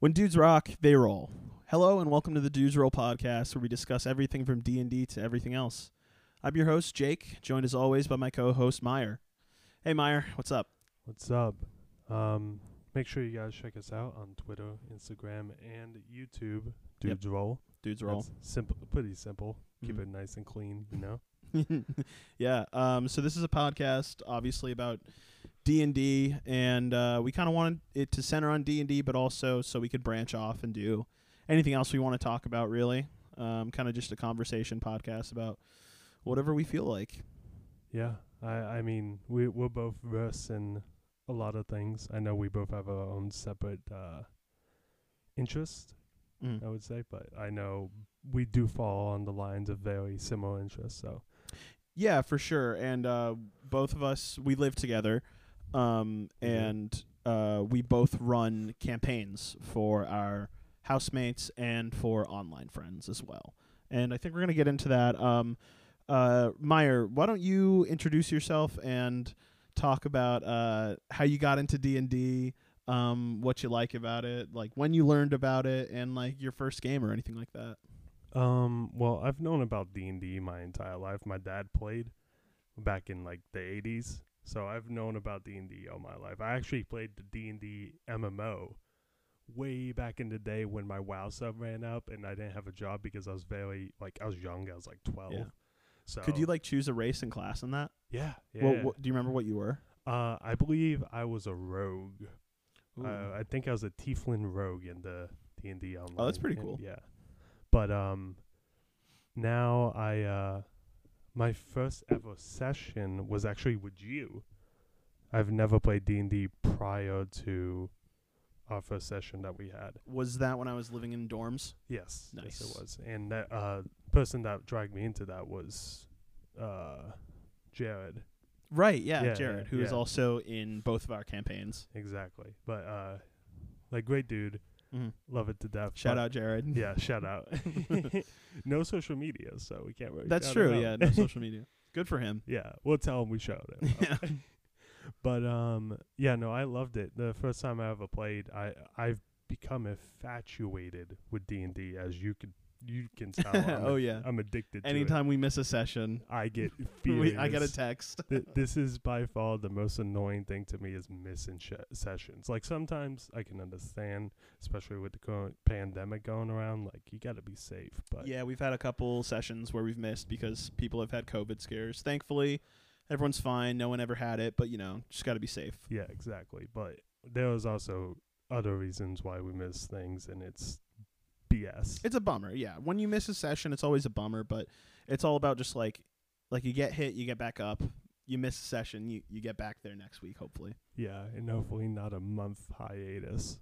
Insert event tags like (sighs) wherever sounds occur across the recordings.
When dudes rock, they roll. Hello and welcome to the Dudes Roll podcast, where we discuss everything from D and D to everything else. I'm your host Jake, joined as always by my co-host Meyer. Hey Meyer, what's up? What's up? Um, make sure you guys check us out on Twitter, Instagram, and YouTube. Dudes roll. Dudes roll. That's simple, pretty simple. Keep Mhm. it nice and clean, you know. (laughs) yeah. Um. So this is a podcast, obviously about D and D, and uh, we kind of wanted it to center on D and D, but also so we could branch off and do anything else we want to talk about. Really, um, kind of just a conversation podcast about whatever we feel like. Yeah. I I mean we we're both versed in a lot of things. I know we both have our own separate uh interests, Mm. I would say, but I know we do fall on the lines of very similar interests. So Yeah, for sure. And uh, both of us, we live together, um, Mhm. and uh, we both run campaigns for our housemates and for online friends as well. And I think we're gonna get into that. Um, uh, Meyer, why don't you introduce yourself and talk about uh, how you got into D and D, um, what you like about it, like when you learned about it, and like your first game or anything like that. Um, well, I've known about D and D my entire life. My dad played back in like the eighties, so I've known about D and D all my life. I actually played the D and D MMO way back in the day when my WoW sub ran up, and I didn't have a job because I was very like I was young. I was like twelve. Yeah. So Could you like choose a race and class in that? Yeah, yeah. What, what, do you remember what you were? Uh, I believe I was a rogue. Uh, I think I was a tiefling rogue in the D and D online. Oh, that's pretty and cool. Yeah, but um, now I uh, my first ever session was actually with you. I've never played D and D prior to our first session that we had. Was that when I was living in dorms? Yes, yes, Nice. it was. And that uh, person that dragged me into that was uh, Jared. Right, yeah, Yeah, Jared, yeah, who is yeah. also in both of our campaigns. Exactly, but uh, like great dude, Mhm. love it to death. Shout but- out, Jared. (laughs) Yeah, shout out. (laughs) (laughs) no social media, so we can't really. That's true. Yeah, no social media. Good for him. yeah, we'll tell him we showed him. Yeah. but um, yeah, no, I loved it. The first time I ever played, I I've become infatuated with D and D, as you could you can (laughs) tell. I'm oh yeah. I'm addicted. to it. Anytime we miss a session, I get (laughs) we, I get a text. Th- this is by far the most annoying thing to me is missing sh- sessions. Like sometimes I can understand, especially with the current pandemic going around. Like you got to be safe, but yeah, we've had a couple sessions where we've missed because people have had COVID scares. Thankfully, everyone's fine. No one ever had it, but you know, just got to be safe. yeah, exactly. But there was also other reasons why we miss things, and it's BS. It's a bummer, yeah. When you miss a session, it's always a bummer, but it's all about just like like you get hit, you get back up. You miss a session, you you get back there next week, hopefully. yeah, and hopefully not a month hiatus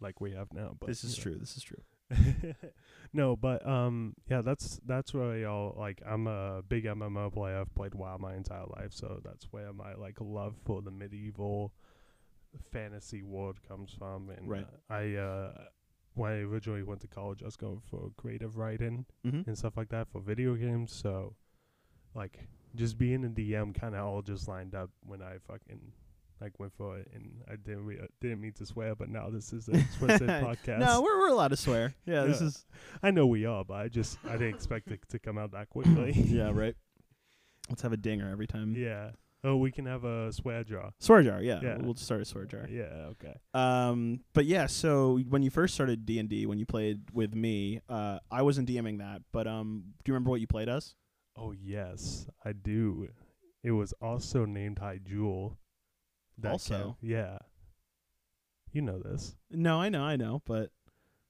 like we have now. But this is you true. This is true. (laughs) no, but um, yeah, that's that's where really all. Like, I'm a big MMO player. I've played WoW my entire life, so that's where my like love for the medieval fantasy world comes from. And Right. uh, I uh, when I originally went to college, I was going for creative writing Mm-hmm. and stuff like that for video games. So, like, just being a DM kind of all just lined up when I fucking like went for it, and I didn't re- didn't mean to swear, but now this is a explicit (laughs) podcast. No, we're we're allowed to swear. (laughs) Yeah, this is I know we are, but I just I didn't expect it to come out that quickly. (laughs) yeah, right. Let's have a dinger every time. yeah. Oh, we can have a swear jar. Swear jar, yeah. Yeah. We'll start a swear jar. Yeah. Okay. Um, but yeah, so when you first started D and D, when you played with me, uh, I wasn't DMing that, but um, do you remember what you played as? Oh yes, I do. It was also named High Jewel. Also? yeah. You know this. No, I know, I know, but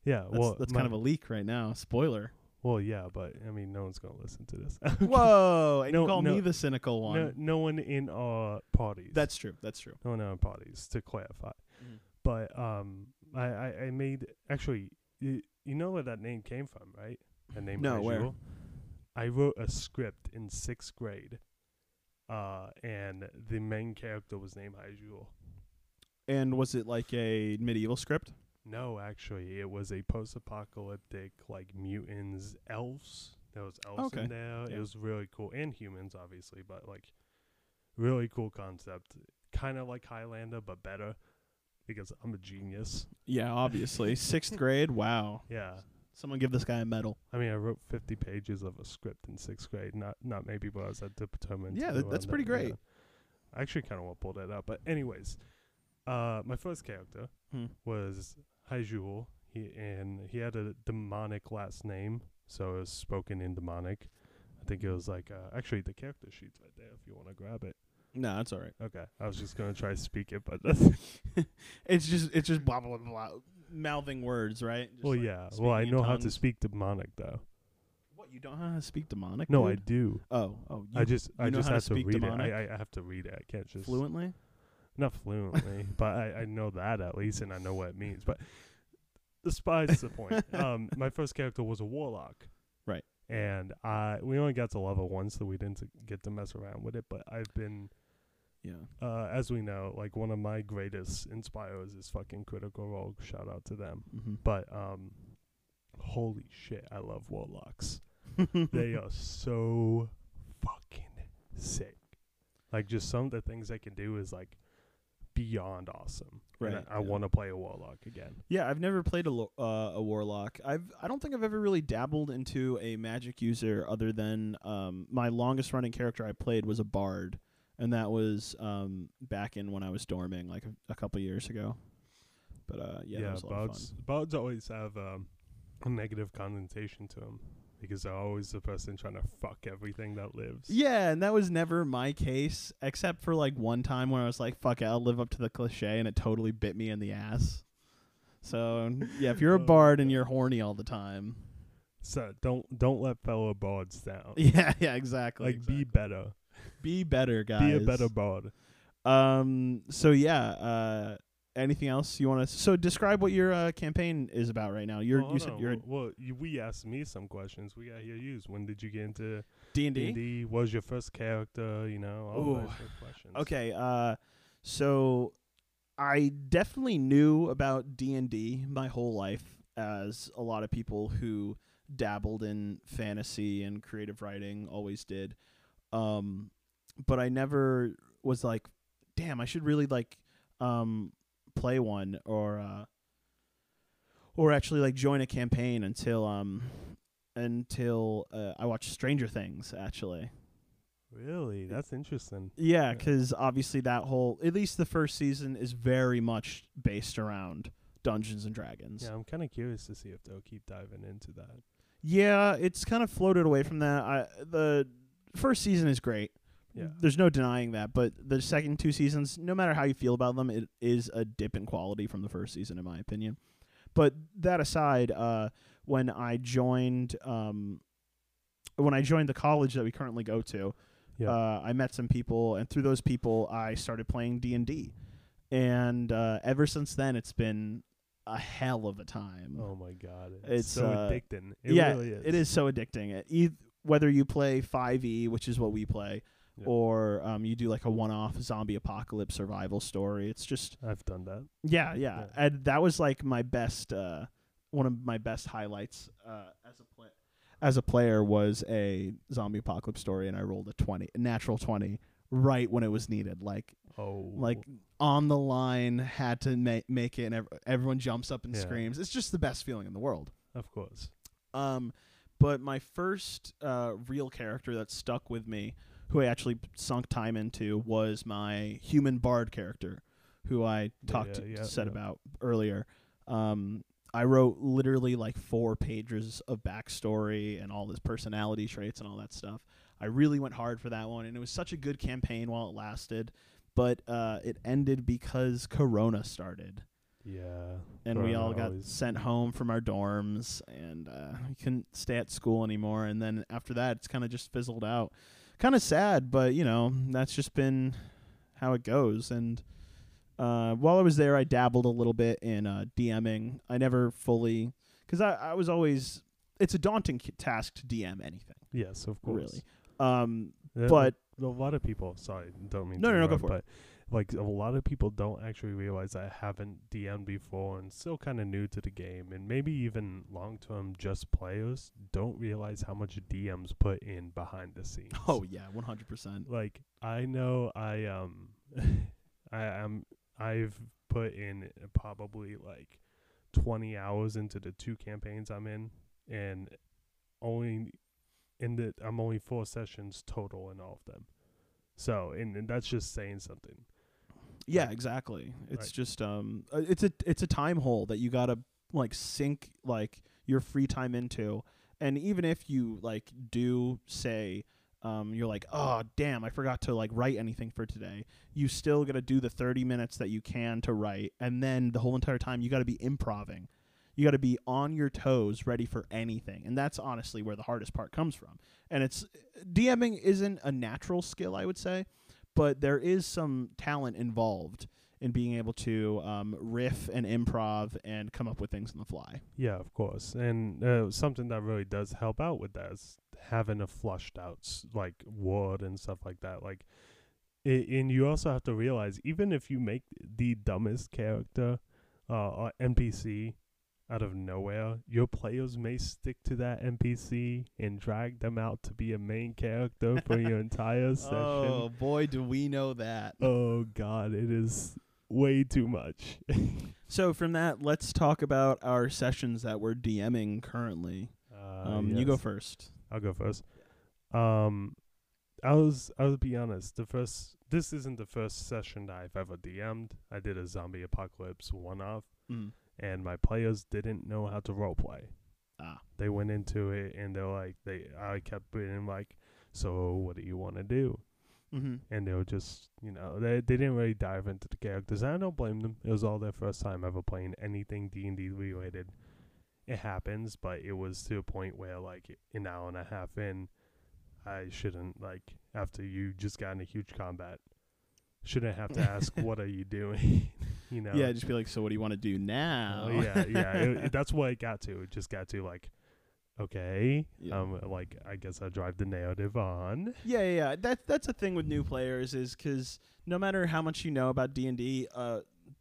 Yeah. that's, well, that's my- kind of a leak right now. Spoiler. Well, yeah, but I mean, no one's gonna listen to this. (laughs) Whoa, and No, you call no, me the cynical one. no, no one in our parties. That's true. That's true. no one in our parties. To clarify, Mhm. but um, I, I, I made actually. You, you know where that name came from, right? That name. No, where? I wrote a script in sixth grade, uh, and the main character was named Hajul. And was it like a medieval script? No, actually, it was a post-apocalyptic, like mutants, elves. There was elves Okay. in there. Yeah. It was really cool, and humans, obviously, but like really cool concept. Kind of like Highlander, but better. because I'm a genius. Yeah, obviously. (laughs) Sixth grade. Wow. Yeah. Someone give this guy a medal. I mean, I wrote 50 pages of a script in sixth grade. Not not many people has that determined. Yeah, that- that's pretty great. yeah. I actually kind of want to pull that up, but anyways, uh, my first character Hmm. was Haijul. He and he had a demonic last name, so it was spoken in demonic. I think it was like uh, actually the character sheet's right there if you want to grab it. No, that's all right. Okay, I was just gonna try to speak it, but (laughs) It's just it's just blah blah blah, blah mouthing words, right? Just well, like yeah. Well, I know how to speak demonic though. What you don't know how to speak demonic? No, I do. Oh, oh. You I just I just have to read demonic? it. I I have to read it. I can't just fluently. Not fluently, (laughs) but I, I know that at least, and I know what it means. But despite the point, (laughs) um, my first character was a warlock, Right. And I we only got to level one, so we didn't get to mess around with it. But I've been, Yeah. uh, as we know, like one of my greatest inspires is fucking Critical Role. Shout out to them. Mm-hmm. But um, holy shit, I love warlocks. (laughs) they are so fucking sick. Like just some of the things they can do is like beyond awesome. And Right, I, I yeah. want to play a warlock again. Yeah, I've never played a lo- uh, a warlock. I've I don't think I've ever really dabbled into a magic user other than um my longest running character I played was a bard, and that was um back in when I was dorming like a, a couple years ago. But uh yeah, that was a lot of bards fun. bards always have um, a negative connotation to them because they're always the person trying to fuck everything that lives. Yeah, and that was never my case, except for like one time when I was like, "Fuck it, I'll live up to the cliche," and it totally bit me in the ass. So yeah, if you're a (laughs) Oh, bard and you're horny all the time, So don't don't let fellow bards down. (laughs) yeah, yeah, exactly. like be better. be better, guys. Be a better bard. Um. So yeah. Uh. Anything else you want to? So describe what your uh, campaign is about right now. You're Well, you said on. you're well, well, you, we asked me some questions. We got hear you. When did you get into D and D. What was your first character? You know, all those questions. Okay. Uh. So I definitely knew about D and D my whole life, as a lot of people who dabbled in fantasy and creative writing always did. Um, but I never was like, damn, I should really like um play one or uh or actually like join a campaign until um until uh, I watched Stranger Things actually. Really? That's interesting. Yeah, because obviously that whole at least the first season is very much based around Dungeons and Dragons. Yeah, I'm kind of curious to see if they'll keep diving into that. Yeah, it's kind of floated away from that. I the first season is great. Yeah. There's no denying that, but the second two seasons, no matter how you feel about them, it is a dip in quality from the first season in my opinion. But that aside, uh when I joined um when I joined the college that we currently go to, Yeah. uh, I met some people, and through those people, I started playing D and D, and uh, ever since then, it's been a hell of a time. oh my god, it's, It's, so uh, addicting. It yeah, really is. it is so addicting. It, eith- whether you play 5e, which is what we play, Yeah. or um, you do like a one-off zombie apocalypse survival story, it's just I've done that. yeah, yeah. Yeah. And that was like my best, uh, one of my best highlights uh, as a play. As a player, was a zombie apocalypse story, and I rolled a twenty, a natural twenty, right when it was needed. Like, Oh, like on the line, had to ma- make it, and ev- everyone jumps up and Yeah. screams. It's just the best feeling in the world. of course. Um, but my first uh, real character that stuck with me, who I actually sunk time into, was my human bard character, who I talked Yeah, yeah, said yeah. about earlier. Um, I wrote literally like four pages of backstory and all his personality traits and all that stuff. I really went hard for that one, and it was such a good campaign while it lasted. But uh, it ended because Corona started Yeah. and we all got always- sent home from our dorms and uh, we couldn't stay at school anymore and then after that it's kind of just fizzled out kind of sad but you know that's just been how it goes and uh, while i was there i dabbled a little bit in uh, dming i never fully because I, I was always it's a daunting task to dm anything Yes, of course. really um, Uh, but a lot of people. Sorry, don't mean No, no, no, go for it. Like a lot of people don't actually realize I haven't DM'd before and still kind of new to the game, and maybe even long term just players don't realize how much DMs put in behind the scenes. (laughs) oh yeah 100% like I know I um (laughs) I am I've put in probably like 20 hours into the two campaigns I'm in, and only in the I'm only four sessions total in all of them. So, and, and that's just saying something. Yeah, exactly. It's Right. just um, uh, it's a it's a time hole that you gotta like sink like your free time into, and even if you like do say um, you're like, oh damn, I forgot to like write anything for today. You still gotta do the thirty minutes that you can to write, and then the whole entire time you gotta be improving. You got to be on your toes, ready for anything, and that's honestly where the hardest part comes from. And it's DMing isn't a natural skill, I would say, but there is some talent involved in being able to um, riff and improv and come up with things on the fly. Yeah, of course. And uh, something that really does help out with that is having a flushed out like word and stuff like that. Like, i and you also have to realize even if you make the dumbest character uh, or NPC out of nowhere, your players may stick to that NPC and drag them out to be a main character for your (laughs) entire session. Oh boy, do we know that! Oh God, it is way too much. (laughs) So from that, let's talk about our sessions that we're DMing currently. Uh, Um, You go first. I'll go first. Um, I was I'll be honest. The first this isn't the first session that I've ever DM'd. I did a zombie apocalypse one off, Mm. And my players didn't know how to roleplay. Ah. They went into it and they're like they I kept being like, so what do you want to do? Mm-hmm. And they were just you know they they didn't really dive into the characters. And I don't blame them. It was all their first time ever playing anything D and D related. It happens, but it was to a point where like an hour and a half in, I shouldn't like after you just got in a huge combat, shouldn't have to ask (laughs) what are you doing, you know? Yeah, just be like, so what do you want to do now? Oh, yeah, yeah. (laughs) It, it- that's what it got to. It just got to like, okay, Yeah. um, like I guess I drive the narrative on. Yeah, yeah, yeah. That that's a thing with new players is because no matter how much you know about D and D, uh,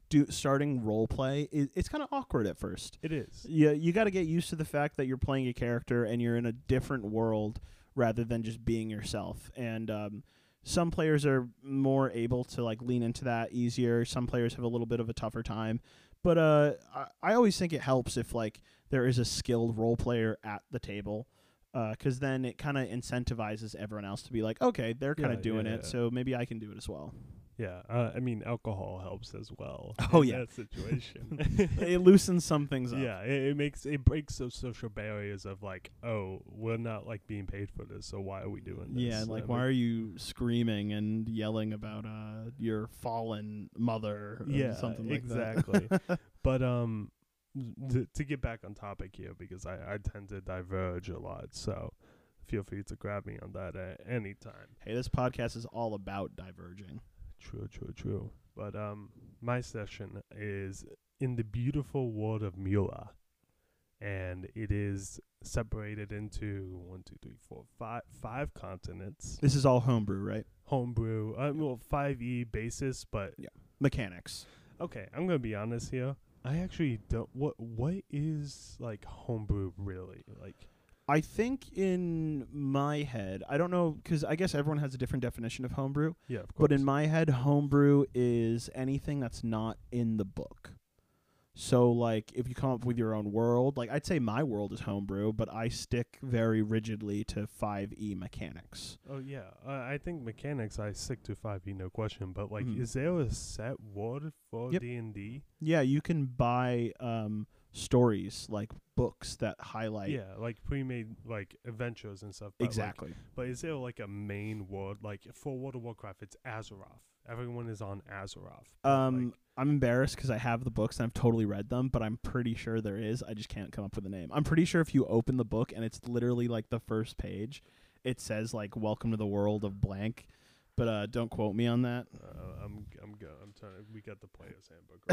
do starting role play is it's kind of awkward at first. It is. Yeah, you got to get used to the fact that you're playing a character and you're in a different world rather than just being yourself. And um, some players are more able to like lean into that easier. Some players have a little bit of a tougher time. But uh, I, I always think it helps if like there is a skilled role player at the table. Because then it kind of incentivizes everyone else to be like, okay, they're kind of Yeah, doing yeah, it, yeah. so maybe I can do it as well. Yeah. Uh, I mean, alcohol helps as well. (laughs) Oh, in yeah. That situation. (laughs) it loosens some things up. Yeah, it, it makes it breaks those social barriers of like, oh, we're not like being paid for this, so why are we doing this? Yeah, like, I why mean, are you screaming and yelling about uh your fallen mother? or yeah, something like exactly. that. (laughs) but um, to, to get back on topic here because I I tend to diverge a lot, so feel free to grab me on that at any time. hey, this podcast is all about diverging. True, true, true. But um, my session is in the beautiful world of Mula, and it is separated into one, two, three, four, five, five continents. This is all homebrew, right? Homebrew, uh, well, five E basis, but yeah, Mechanics. okay. I'm gonna be honest here. I actually don't. What what is like homebrew really like? I think in my head, I don't know because I guess everyone has a different definition of homebrew. Yeah, of course. But in my head, homebrew is anything that's not in the book. So, like, if you come up with your own world, like I'd say my world is homebrew, but I stick very rigidly to 5e mechanics. Oh yeah, uh, I think mechanics I stick to five E no question. But like, Mhm. is there a set word for Yep. D and D? Yeah, you can buy um, stories like books that highlight Yeah, like pre-made like adventures and stuff. but, like- exactly. but is there like a main world Like for World of Warcraft, it's Azeroth. Everyone is on Azeroth. um, like, I'm embarrassed because I have the books and I've totally read them, but I'm pretty sure there is. I just can't come up with a name. I'm pretty sure if you open the book and it's literally like the first page, it says like "Welcome to the world of blank," but uh, don't quote me on that. uh, I'm I'm go- I'm trying. To, we got the player's handbook.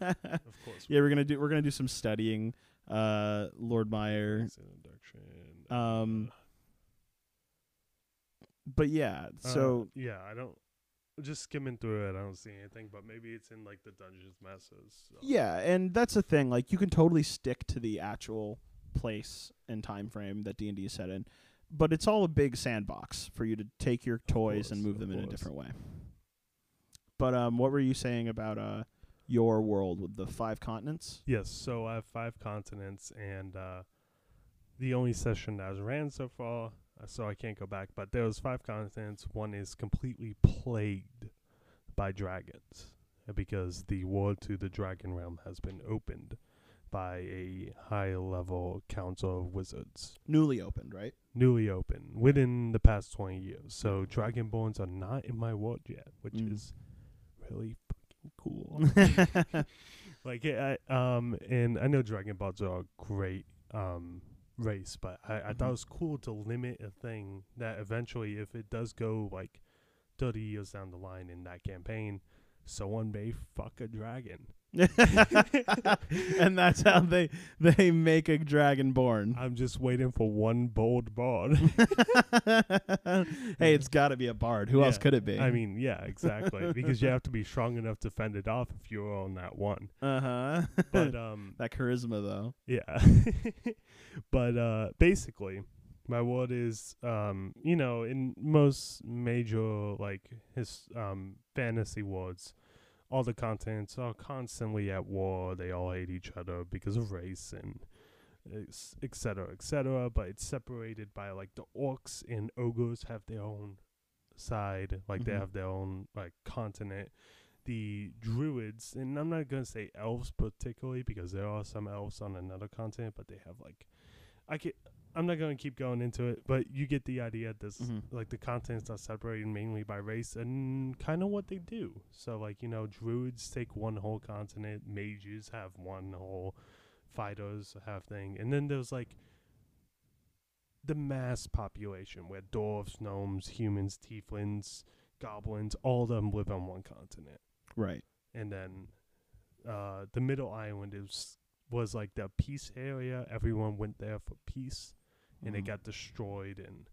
Right. (laughs) Of course. yeah, we're gonna do we're gonna do some studying. Uh, Lord Meyer, an introduction. Um, but yeah. uh, So yeah, I don't. Just skimming through it, I don't see anything. But maybe it's in like the Dungeons Masters. So. yeah, and that's the thing. Like you can totally stick to the actual place and time frame that D and D is set in, but it's all a big sandbox for you to take your toys and move of them in a different way. but um, what were you saying about uh your world with the five continents? Yes, so I have five continents, and uh, the only session that has ran so far, uh, so I can't go back. But there was five continents. One is completely plagued by dragons uh, because the wall to the dragon realm has been opened by a high-level council of wizards, Newly opened, right? newly opened within the past twenty years. So dragonborns are not in my world yet, which Mm. is really fucking cool. (laughs) like I um and I know dragonborns are a great um race, but I, I thought Mhm. it was cool to limit a thing that eventually if it does go like thirty years down the line in that campaign, someone may fuck a dragon. (laughs) and that's how they they make a dragon born. I'm just waiting for one bold bard. (laughs) (laughs) hey, it's got to be a bard. Who else could it be? I mean, yeah, exactly. because you have to be strong enough to fend it off if you're on that one. uh huh. But um that charisma, though. Yeah. but uh basically my world is um you know in most major like his um fantasy worlds all the continents are constantly at war. They all hate each other because of race and ex- et cetera et cetera. But it's separated by like the orcs and ogres have their own side like they Mhm. have their own like continent. The druids and i'm not going to say elves particularly because there are some elves on another continent but they have like i can i'm not going to keep going into it but you get the idea this Mhm. like the continents are separated mainly by race and kind of what they do so like you know druids take one whole continent mages have one whole fighters have thing and then there's like the mass population where dwarves gnomes humans tieflings goblins all of them live on one continent Right. and then uh, the middle island is was like the peace area. Everyone went there for peace, and it Mhm. got destroyed. And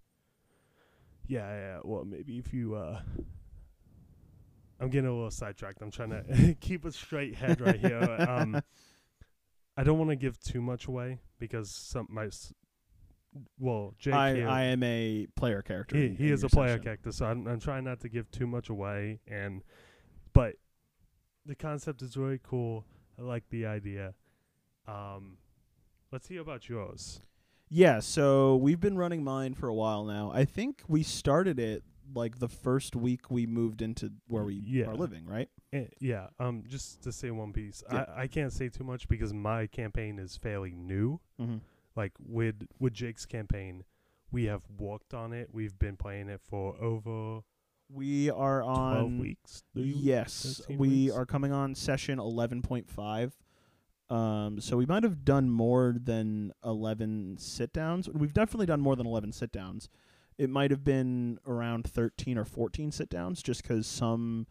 yeah, yeah. Well, maybe if you, uh, I'm getting a little sidetracked. I'm trying to (laughs) keep a straight head right here. (laughs) Um, I don't want to give too much away because some my, s- well, Jake I, here, I am a player character. he, he is a player character, so I'm, I'm trying not to give too much away. And but the concept is really cool. I like the idea. Um, let's hear about yours. Yeah, so we've been running mine for a while now. I think we started it like the first week we moved into where we Yeah. are living, right? Eh, yeah. Um, just to say one piece, Yeah. I, I can't say too much because my campaign is fairly new. Mm-hmm. Like with with Jake's campaign, we have worked on it. We've been playing it for over We are on twelve on weeks. Yes, we weeks? are coming on session 11.5. Um, so we might have done more than 11 sit downs. We've definitely done more than 11 sit downs. It might have been around 13 or 14 sit downs just cuz some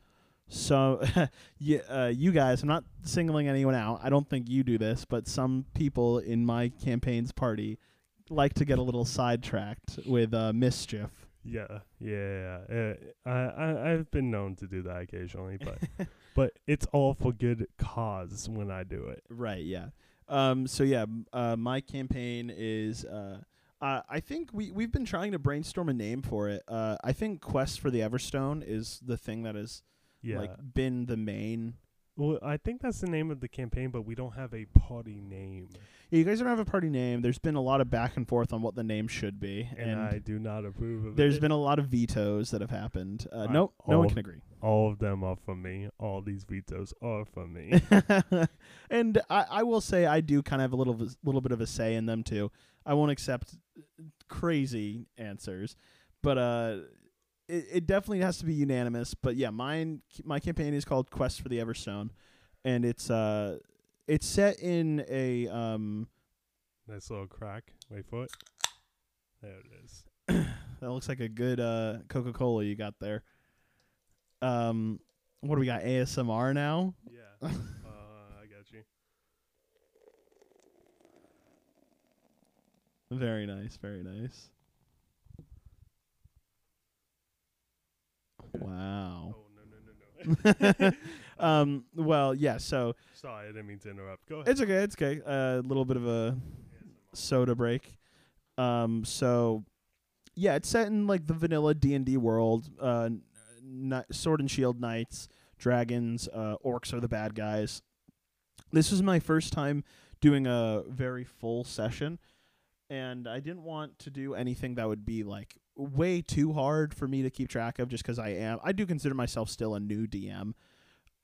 so (laughs) yeah, uh, you guys, I'm not singling anyone out. I don't think you do this, but some people in my campaign's party like to get a little sidetracked with uh, mischief. Yeah, yeah, yeah. Uh, I, I I've been known to do that occasionally, but (laughs) but it's all for good cause when I do it. Right. Yeah. Um. So yeah. Uh. My campaign is. Uh. Uh, I think we we've been trying to brainstorm a name for it. Uh. I think Quest for the Everstone is the thing that has Yeah. like been the main. Well, I think that's the name of the campaign, but we don't have a party name, Yeah, you guys don't have a party name. There's been a lot of back and forth on what the name should be, and, and, I do not approve of there's it. been a lot of vetoes that have happened. Uh, I- no, no one can agree. all of them are for me. All these vetoes are for me. (laughs) and I, I will say I do kind of have a little little bit of a say in them too. I won't accept crazy answers, but uh, it, it definitely has to be unanimous. But yeah, mine my campaign is called Quest for the Everstone, and it's uh it's set in a um nice little crack. Wait for it. There it is. (coughs) that looks like a good uh Coca Cola you got there. Um, what do we got? ASMR now. Yeah. (laughs) uh, I got you. Very nice, very nice. Wow. Oh no no no no. (laughs) (laughs) um. Well, yeah. So Sorry, I didn't mean to interrupt. Go ahead. it's okay. It's okay. A little bit of a soda break. Um. So, yeah, it's set in like the vanilla D and D world. Uh, n- Sword and Shield knights dragons, uh, orcs are the bad guys. This was my first time doing a very full session, and I didn't want to do anything that would be like way too hard for me to keep track of, just because I am. I do consider myself still a new DM.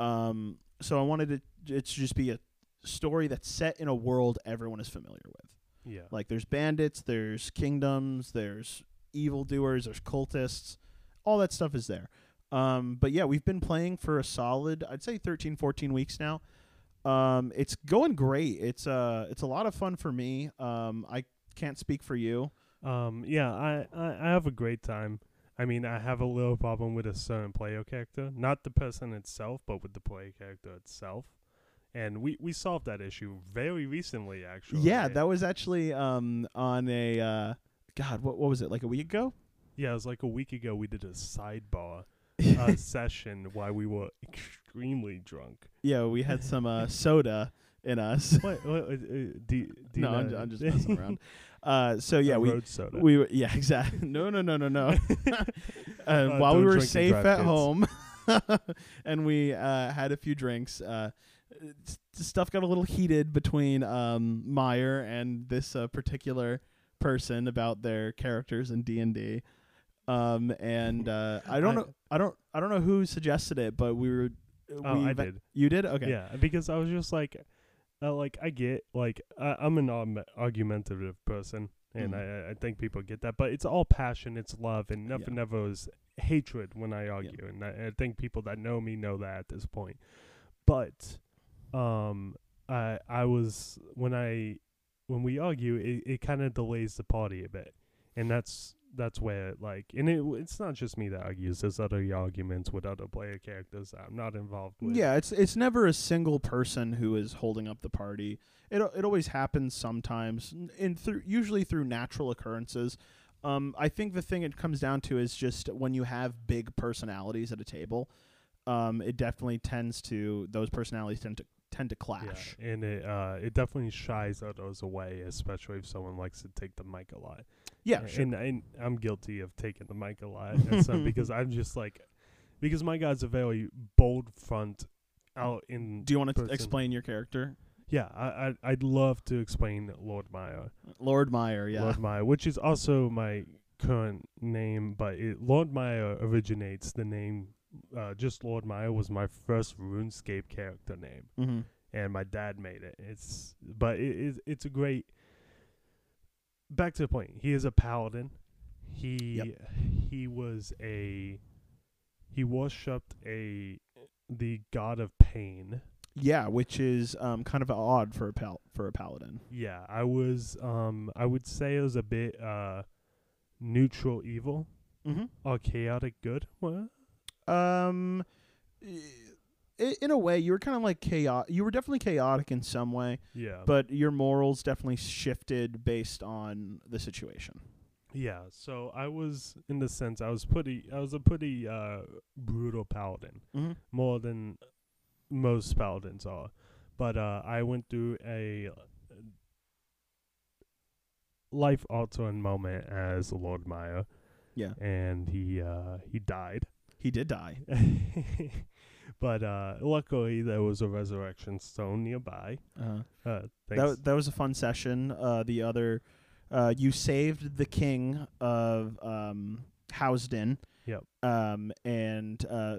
Um, so I wanted it, it to just be a story that's set in a world everyone is familiar with. Yeah. Like there's bandits, there's kingdoms, there's evildoers, there's cultists. All that stuff is there. Um, but yeah, we've been playing for a solid, I'd say 13, 14 weeks now. Um, it's going great. It's uh, it's a lot of fun for me. Um, I can't speak for you. Um, yeah, I, I, I have a great time. I mean, I have a little problem with a certain player character, not the person itself, but with the player character itself. And we, we solved that issue very recently, actually. Yeah, that was actually um on a uh, God, what what was it like a week ago? yeah, it was like a week ago. We did a sidebar uh, (laughs) session while we were extremely drunk. yeah, we had some uh, soda in us. What? what uh, uh, do, do you no, I'm, I'm (laughs) just messing around. Uh, so yeah, we road soda. we were, yeah (laughs) exactly. No, no, no, no, no. (laughs) uh, Uh, while we were safe at kids. home, (laughs) and we uh, had a few drinks. Uh, stuff got a little heated between um, Meyer and this uh, particular person about their characters in D and D. Um, and uh, I don't I- know, I don't, I don't know who suggested it, but we were. oh, we I did. You did? Okay. Yeah, because I was just like, uh, like I get like I, I'm an arg- argumentative person, and Mhm. I I think people get that, but it's all passion, it's love, and Yeah. nothing never is hatred when I argue, and I, I think people that know me know that at this point. But, um, I I was when I when we argue, it it kind of delays the party a bit, and that's that's where like and it it's not just me that argues. There's other arguments with other player characters that I'm not involved with. Yeah, it's it's never a single person who is holding up the party. It it always happens sometimes, in through usually through natural occurrences. Um, I think the thing it comes down to is just when you have big personalities at a table, um, it definitely tends to those personalities tend to tend to clash. Yeah, and it uh it definitely shies others away, especially if someone likes to take the mic a lot. Yeah, sure. and, and I'm guilty of taking the mic a lot, and (laughs) because I'm just like, because my guy's a very bold front out in. Do you want to explain your character, Yeah, I, I I'd love to explain Lord Meyer, Lord Meyer? Yeah. Lord Meyer, which is also my current name, but it, Lord Meyer originates the name. Uh, just Lord Meyer was my first RuneScape character name. mm-hmm. and my dad made it. It's but it is it's a great. Back to the point. He is a paladin. He he was a he worshipped a the god of pain. Yeah, which is um kind of odd for a pal- for a paladin. Yeah, I was um I would say it was a bit uh neutral evil Mm-hmm. or chaotic good. What? Um, in a way, you were kind of like chaotic. You were definitely chaotic in some way, Yeah. but your morals definitely shifted based on the situation. Yeah, so I was in the sense I was pretty I was a pretty uh brutal paladin. Mm-hmm. more than most paladins are. But uh, I went through a life altering moment as Lord Meyer, Yeah, and he uh, he died. he did die. (laughs) but uh, luckily, there was a resurrection stone nearby. Uh, Uh, that thanks. that was a fun session. Uh, the other, uh, you saved the king of um Housden. Yep. Um, and uh,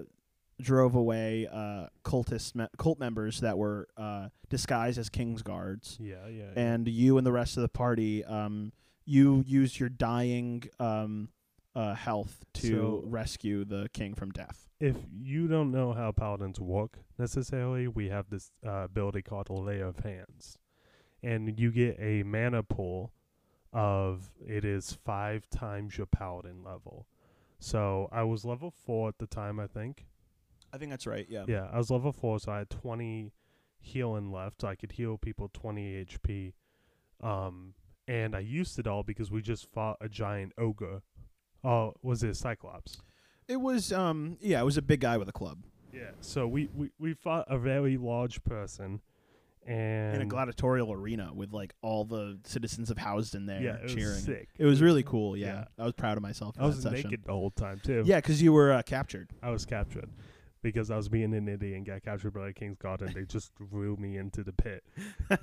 drove away uh cultist me- cult members that were uh disguised as king's guards. yeah, yeah. and you and the rest of the party um you use your dying um uh health to So- rescue the king from death if you don't know how paladins work necessarily, we have this uh, ability called a lay of hands, and you get a mana pool of it is five times your paladin level. So I was level four at the time, I think. i think that's right yeah Yeah, I was level four, so I had twenty healing left. So I could heal people twenty HP. Um, and I used it all because we just fought a giant ogre. Oh, was it a Cyclops? it was um yeah it was a big guy with a club Yeah. So we, we, we fought a very large person, and in a gladiatorial arena with like all the citizens of Housden there yeah, it was cheering sick. it was really cool yeah, Yeah. i was proud of myself I was that session naked the whole time too. yeah because you were uh, captured I was captured, because I was being an idiot and got captured by the King's Guard and they just threw me into the pit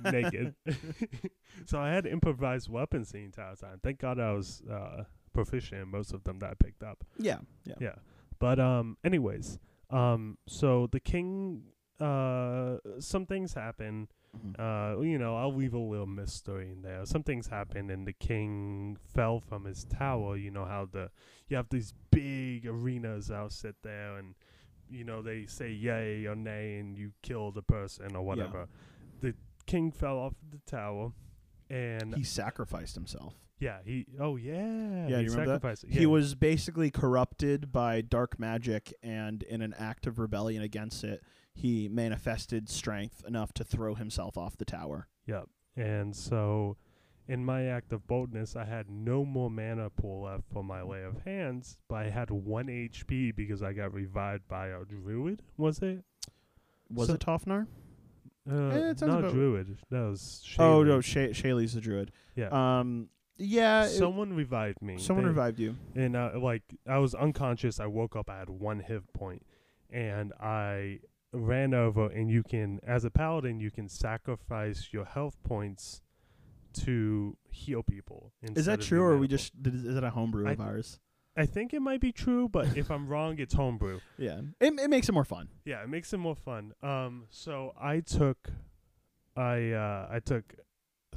naked. (laughs) (laughs) so I had improvised weapons the entire time. Thank God I was uh, proficient in most of them that I picked up. Yeah, yeah. Yeah. But um anyways, um so the king uh some things happen. Mhm. Uh you know, I'll leave a little mystery in there. Some things happened and the king fell from his tower. You know how the you have these big arenas out sit there and you know, they say yay or nay and you kill the person or whatever. The king fell off the tower and He sacrificed himself. Yeah, he oh yeah. Yeah, he you remember that? it. He was basically corrupted by dark magic, and in an act of rebellion against it, he manifested strength enough to throw himself off the tower. Yep. And so, in my act of boldness, I had no more mana pool left for my lay of hands, but I had one HP because I got revived by a druid. Was it? Was So- it Tofnar? Uh, Eh, not druid. That was. Oh no, Shaylee's the druid. Yeah. Um, yeah. it- someone revived me. someone They- revived you. and uh, like I was unconscious. I woke up. I had one hit point, and I ran over. And you can, as a paladin, you can sacrifice your health points to heal people. Is that true, or we just did, is it a homebrew I of th- ours? I think it might be true, but if I'm wrong, it's homebrew. Yeah, it it makes it more fun. Yeah, it makes it more fun. Um, so I took, I uh, I took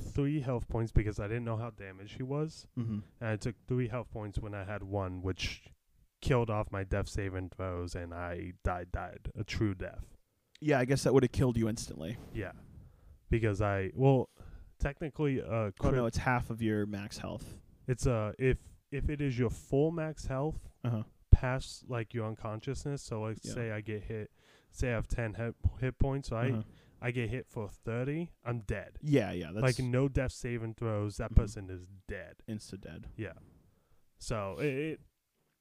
three health points because I didn't know how damaged he was, Mm-hmm. and I took three health points when I had one, which killed off my death saving throws, and I died died a true death. Yeah, I guess that would have killed you instantly. Yeah, because I well, technically, uh, Oh no, it's half of your max health. it's uh if if it is your full max health Uh huh. past like your unconsciousness. So like Yeah. say I get hit, say I have ten hit hit points, I uh-huh. I get hit for thirty, I'm dead. Yeah, yeah. That's like no death saving throws, that Mhm. person is dead. insta dead. Yeah. So it, it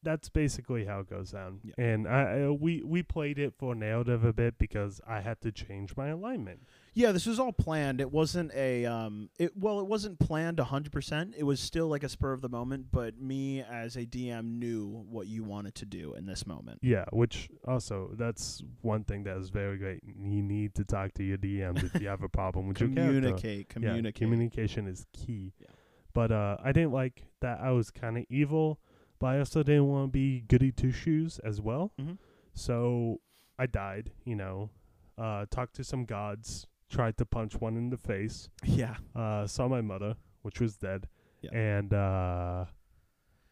that's basically how it goes down. Yeah. And I, I we we played it for narrative a bit because I had to change my alignment. Yeah, this was all planned. It wasn't a um it well, it wasn't planned 100%. It was still like a spur of the moment, but me as a DM knew what you wanted to do in this moment. Yeah, which also that's one thing that is very great. You need to talk to your DMs if you have a problem with your (laughs) character. Communicate, Yeah, communicate. communication is key. Yeah. But uh, I didn't like that I was kind of evil, but I also didn't want to be goody two shoes as well. Mhm. So I died. You know, uh, talked to some gods, tried to punch one in the face. Yeah. Uh, saw my mother, which was dead, Yeah. and uh,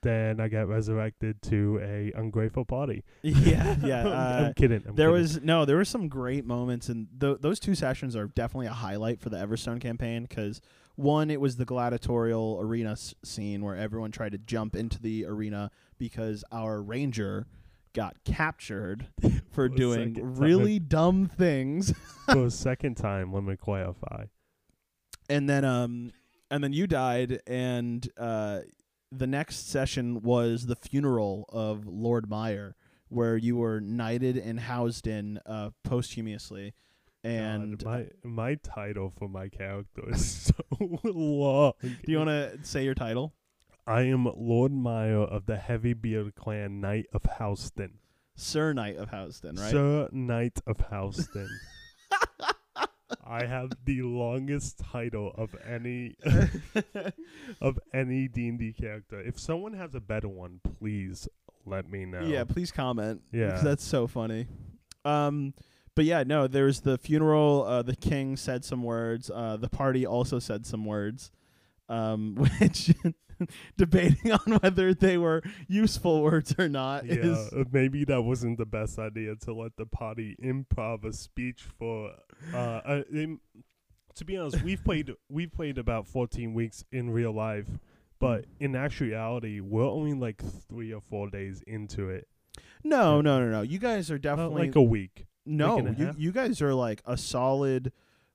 then I got resurrected to a ungrateful body. (laughs) Yeah, yeah. (laughs) I'm, Uh, I'm kidding. I'm there kidding. was no, there were some great moments, and th- those two sessions are definitely a highlight for the Everstone campaign because one, it was the gladiatorial arena s- scene where everyone tried to jump into the arena because our ranger got captured (laughs) for doing second time. really dumb things, (laughs) for a (laughs) second time. Let me clarify. and then um, and then you died, and uh, the next session was the funeral of Lord Meyer. Where you were knighted and housed in uh, posthumously, and God, my my title for my character is (laughs) so long. Do you want to say your title? I am Lord Meyer of the Heavy Beard Clan, Knight of Houston. Sir Knight of Houston, right? Sir Knight of Houston. (laughs) I have the longest title of any (laughs) of any D and D character. If someone has a better one, please let me know. Yeah, please comment. Yeah. that's so funny. Um, but yeah, no, there's the funeral. Uh, the king said some words. Uh, the party also said some words, um, (laughs) which (laughs) debating on whether they were useful words or not Yeah, is uh, maybe that wasn't the best idea to let the party improv a speech for. Uh, uh to be honest, we've played (laughs) we've played about fourteen weeks in real life, but in actuality, we're only like three or four days into it. no, no, no, no. You guys are definitely like a week. No. week and a You you guys are like a solid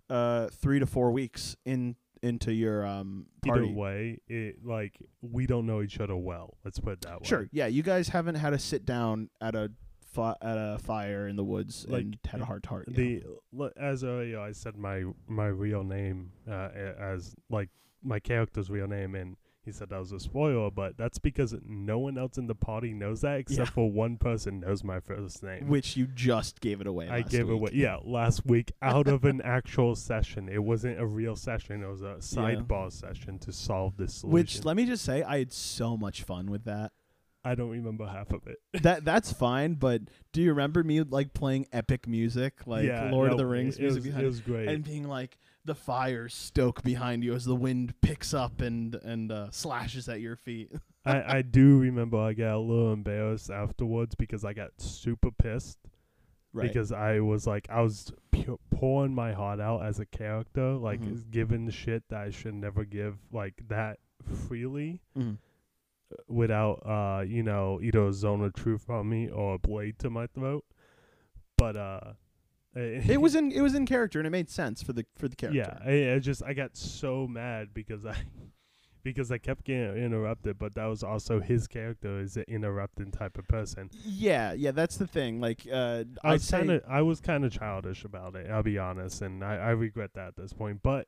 uh three to four weeks in into your um party. Either way, it like we don't know each other well. Let's put it that way. Sure. Yeah, you guys haven't had a sit down at a fi- at a fire in the woods Like, and had a heart to heart. The l- as earlier I said my my real name uh, as like my character's real name, and he said that was a spoiler, but that's because no one else in the party knows that except Yeah. for one person knows my first name. Which you just gave it away. I gave week. away, yeah, last week (laughs) out of an actual session. It wasn't a real session; it was a sidebar session to solve this solution. Which let me just say, I had so much fun with that. I don't remember half of it. (laughs) that that's fine, but do you remember me like playing epic music, like yeah, Lord of the Rings it music was, behind it was great. and being like the fire stoke behind you as the wind picks up and and uh, slashes at your feet. (laughs) I, I do remember I got a little embarrassed afterwards because I got super pissed right. because I was like I was pu- pouring my heart out as a character, like Mhm. is given shit that I should never give like that freely Mhm. Without uh you know either a zone of truth on me or a blade to my throat. But uh, (laughs) it was in it was in character and it made sense for the for the character. Yeah, I, I just I got so mad because I (laughs) because I kept getting interrupted, but that was also his character is an interrupting type of person. Yeah, yeah, that's the thing. Like uh I was kind of I was kind of childish about it. I'll be honest, and I, I regret that at this point. But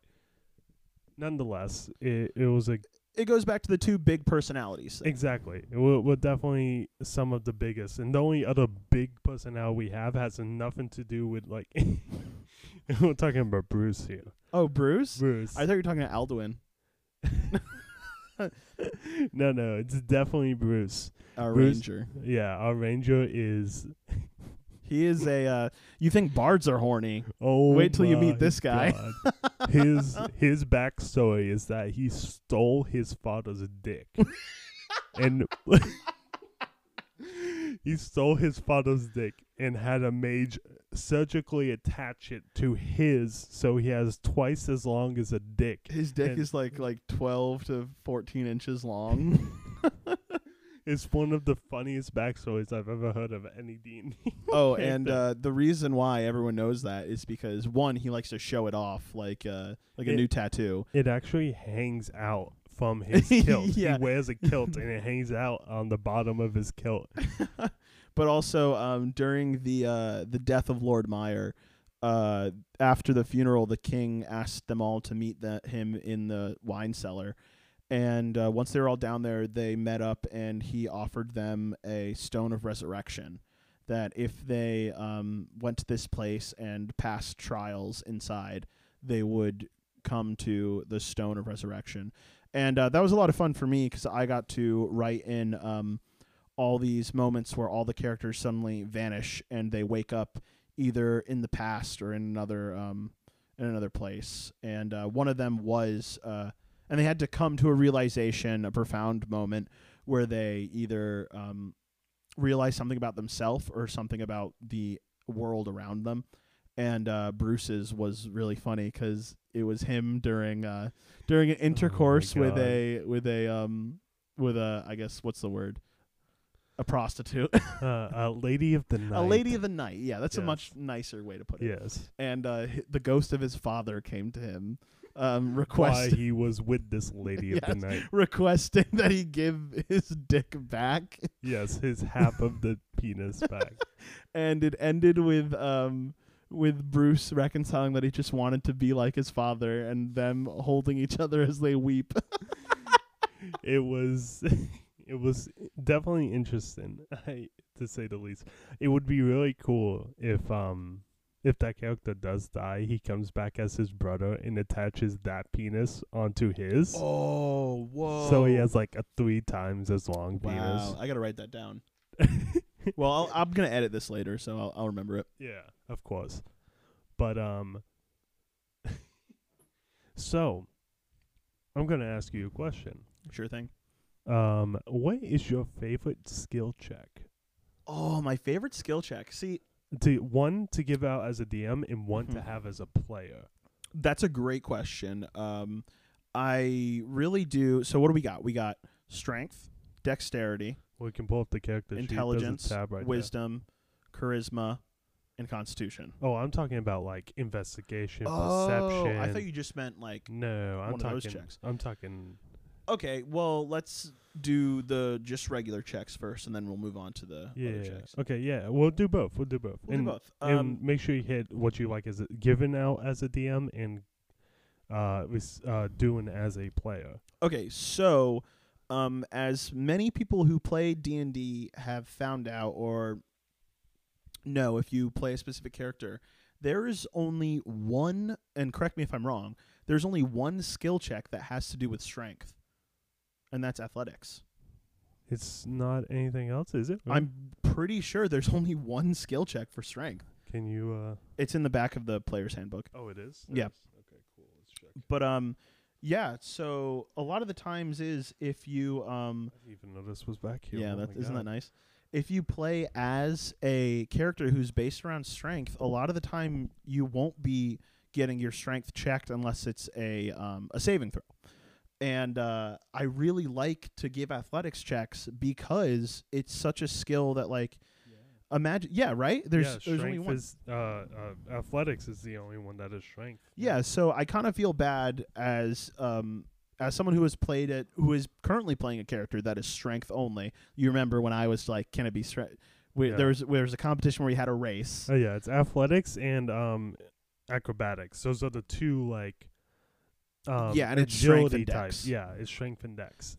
nonetheless, it it was a it goes back to the two big personalities. thing. exactly. We're, we're definitely some of the biggest, and the only other big personality we have has nothing to do with like. (laughs) we're talking about Bruce here. Oh, Bruce? Bruce. I thought you were talking about Alduin, (laughs) no, no, it's definitely Bruce. our Bruce- ranger. Yeah, our ranger is. (laughs) He is a uh you think bards are horny. Oh, Wait till you meet this guy. God. his his backstory is that he stole his father's dick, (laughs) and (laughs) he stole his father's dick and had a mage surgically attach it to his, so he has twice as long as a dick. His dick And- is like like 12 to 14 inches long. (laughs) It's one of the funniest backstories I've ever heard of any D&D. (laughs) oh, and uh, the reason why everyone knows that is because one, he likes to show it off like uh like a new tattoo. It actually hangs out from his (laughs) kilt. Yeah. He wears a kilt and it (laughs) hangs out on the bottom of his kilt. but also um during the uh the death of Lord Meyer, uh after the funeral the king asked them all to meet the, him in the wine cellar. And uh, once they were all down there, they met up, and he offered them a stone of resurrection. That if they um, went to this place and passed trials inside, they would come to the stone of resurrection. And uh, that was a lot of fun for me because I got to write in um, all these moments where all the characters suddenly vanish and they wake up either in the past or in another um, in another place. And uh, one of them was, uh, and they had to come to a realization, a profound moment where they either um, realize something about themselves or something about the world around them. And uh, Bruce's was really funny because it was him during uh, during an intercourse with a with a um with a I guess what's the word a prostitute (laughs) Uh, a lady of the night. a lady of the night yeah that's a much nicer way to put it Yes. and uh, the ghost of his father came to him um Why request he was with this lady of the night. requesting that he give his dick back Yes, his half of the penis back. (laughs) and it ended with um with Bruce reconciling that he just wanted to be like his father and them holding each other as they weep. (laughs) it was (laughs) it was definitely interesting I, to say the least it would be really cool if um if that character does die he comes back as his brother and attaches that penis onto his oh, whoa. so he has like a three times as long penis. Wow, I got to write that down. (laughs) well, I'll, I'm going to edit this later so I'll, I'll remember it. yeah of course but um (laughs) so i'm gonna ask you a question Sure thing. um what is your favorite skill check Oh, my favorite skill check. See, to one to give out as a DM and one to Mhm. have as a player. that's a great question. Um, I really do. So, what do we got? We got strength, dexterity, We can pull up the character sheet. There's a intelligence, tab right wisdom, charisma, and constitution. Oh, I'm talking about like investigation, Oh, perception. I thought you just meant like. No, I'm one of talking. those checks. I'm talking. Okay, well, let's do the just regular checks first, and then we'll move on to the Yeah. other checks. Okay. Yeah. We'll do both. We'll do both. We'll and, do both. and Um, make sure you hit what you like as a, given out as a DM and uh, was uh, doing as a player. Okay, so um, as many people who play D and D have found out or know, if you play a specific character, there is only one. And correct me if I'm wrong. There's only one skill check that has to do with strength, and that's athletics. It's not anything else, is it? I'm pretty sure there's (laughs) only one skill check for strength. Can you? Uh, It's in the back of the player's handbook. oh, it is. Yeah. Okay. Cool. Let's check. But um, yeah. So a lot of the times is if you um, I didn't even know this was back here. yeah, Oh that my isn't that nice. If you play as a character who's based around strength, a lot of the time you won't be getting your strength checked unless it's a um, a saving throw. And uh, I really like to give athletics checks because it's such a skill that like imagine yeah right there's yeah, there's only one is uh, uh, athletics is the only one that is strength. Yeah, so I kind of feel bad as um as someone who has played it, who is currently playing a character that is strength only. You remember when I was like, "Can it be strength?" Yeah. There was there was a competition where we had a race. Oh yeah, it's athletics and um acrobatics. Those are the two like um Yeah, and it's strength and dex. Yeah, it's strength and dex.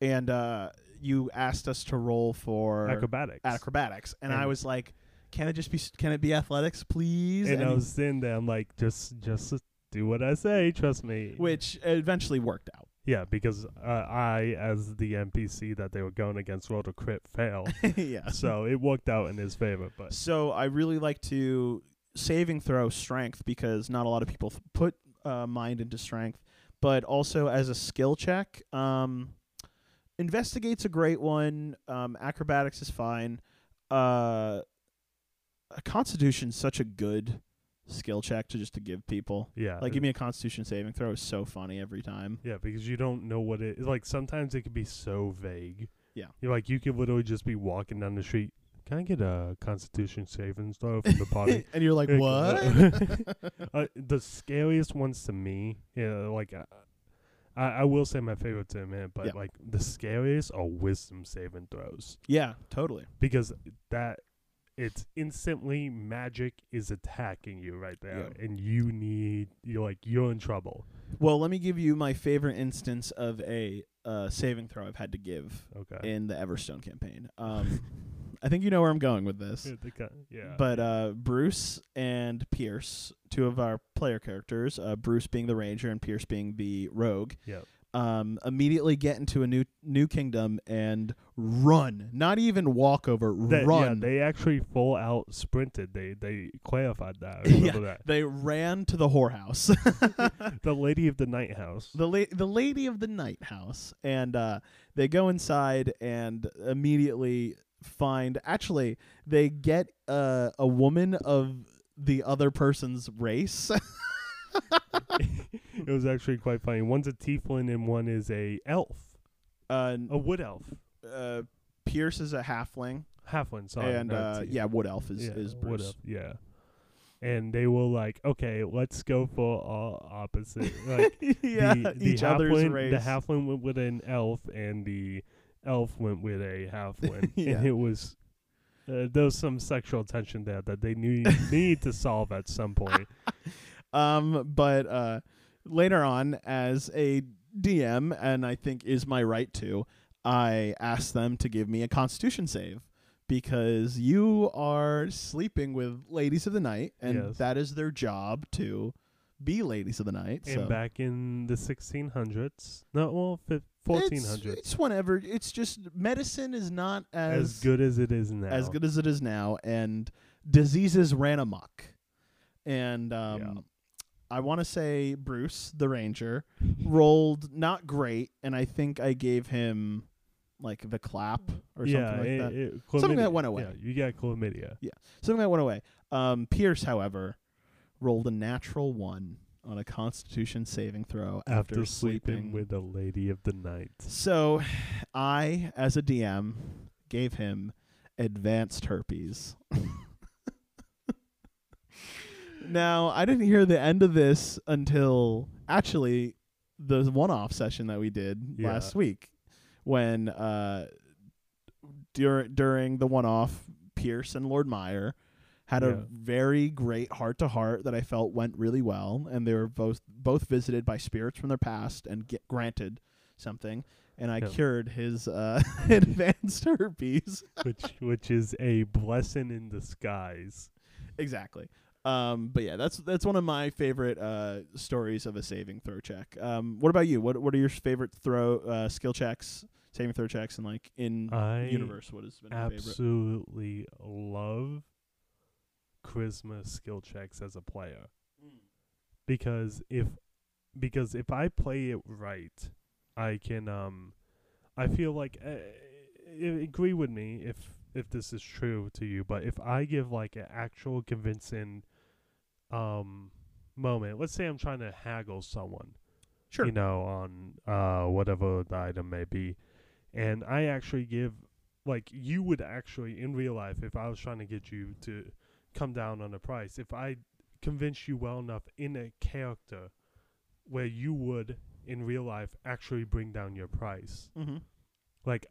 and uh, you asked us to roll for Acrobatics. acrobatics, and, I was like, "Can it just be? Can it be athletics, please?" and I was sitting there, I'm like, just just do what I say, trust me. which eventually worked out. Yeah, because uh, I, as the NPC that they were going against, rolled a crit fail, (laughs) yeah. so it worked out in his favor. But So I really like to saving throw strength because not a lot of people put uh, mind into strength, but also as a skill check. Um, investigate's a great one. Um, acrobatics is fine. Uh, Constitution's such a good skill check to just to give people. yeah, Like, give me a Constitution saving throw is so funny every time. Yeah, because you don't know what it like. Sometimes it can be so vague. Yeah. you're like you could literally just be walking down the street. Can I get a Constitution saving throw from the party? (laughs) and you're like, Like, what? (laughs) uh, the scariest ones to me, yeah, like uh, I, I will say my favorite to a minute, but Yeah. like the scariest are wisdom saving throws yeah, totally. because that it's instantly magic is attacking you right there, and you need you're like you're in trouble. Well, let me give you my favorite instance of a uh, saving throw I've had to give Okay. in the Everstone campaign. Um, (laughs) I think you know where I'm going with this. Yeah, the ki- yeah. But uh, Bruce and Pierce, two of our player characters, uh, Bruce being the ranger and Pierce being the rogue, Yep. um, immediately get into a new new kingdom and run. Not even walk over, That- run. Yeah, they actually full out sprinted. They they clarified that. (laughs) Yeah. that. They ran to the whorehouse. (laughs) The (laughs) lady of the night house. the la- the lady of the night house and uh they go inside and immediately find actually they get uh, a woman of the other person's race (laughs) it was actually quite funny. One's a tiefling and one is a elf, uh, a wood elf, uh pierce is a halfling halfling. Sorry, and uh yeah wood elf is yeah, is wood bruce elf, yeah. And they were like, okay, let's go for all opposite. Like (laughs) yeah the, the each other's halfling, race the halfling with an elf, and the elf went with a halfling, (laughs) Yeah. and it was. Uh, there was some sexual tension there that they need (laughs) need to solve at some point. (laughs) um but uh later on as a dm and i think is my right to i asked them to give me a constitution save because you are sleeping with ladies of the night and Yes. that is their job to be ladies of the night And so back in the 1600s, no, well, fif- it's, 1400s, it's whenever it's just medicine is not as, as good as it is now. as good as it is now and diseases ran amok and um Yeah. I want to say Bruce, the ranger, rolled not great, and I think I gave him like the clap or yeah, something like it, that. it- Something that went away. Yeah, you got chlamydia. Yeah, something that went away. Um, Pierce, however, rolled a natural one on a Constitution saving throw after, After sleeping with a lady of the night. So, I, as a DM, gave him advanced herpes. (laughs) now, I didn't hear the end of this until actually the one-off session that we did Yeah. last week, when uh, dur- during the one-off, Pierce and Lord Meyer had Yeah. a very great heart to heart that I felt went really well, and they were both both visited by spirits from their past and get granted something, and I Yeah. cured his uh, (laughs) advanced herpes. which which is a blessing in disguise. exactly. Um, but yeah, that's that's one of my favorite uh, stories of a saving throw check. Um, what about you? What what are your favorite throw uh, skill checks, saving throw checks, and like in I universe? What has been your favorite? absolutely love charisma skill checks as a player because if because if I play it right, I can um I feel like uh, i- agree with me if if this is true to you, but if I give like an actual convincing um moment, let's say I'm trying to haggle someone, Sure. you know, on uh whatever the item may be, and I actually give like you would actually in real life if I was trying to get you to come down on the price, if I convince you well enough in a character where you would in real life actually bring down your price. mm-hmm. Like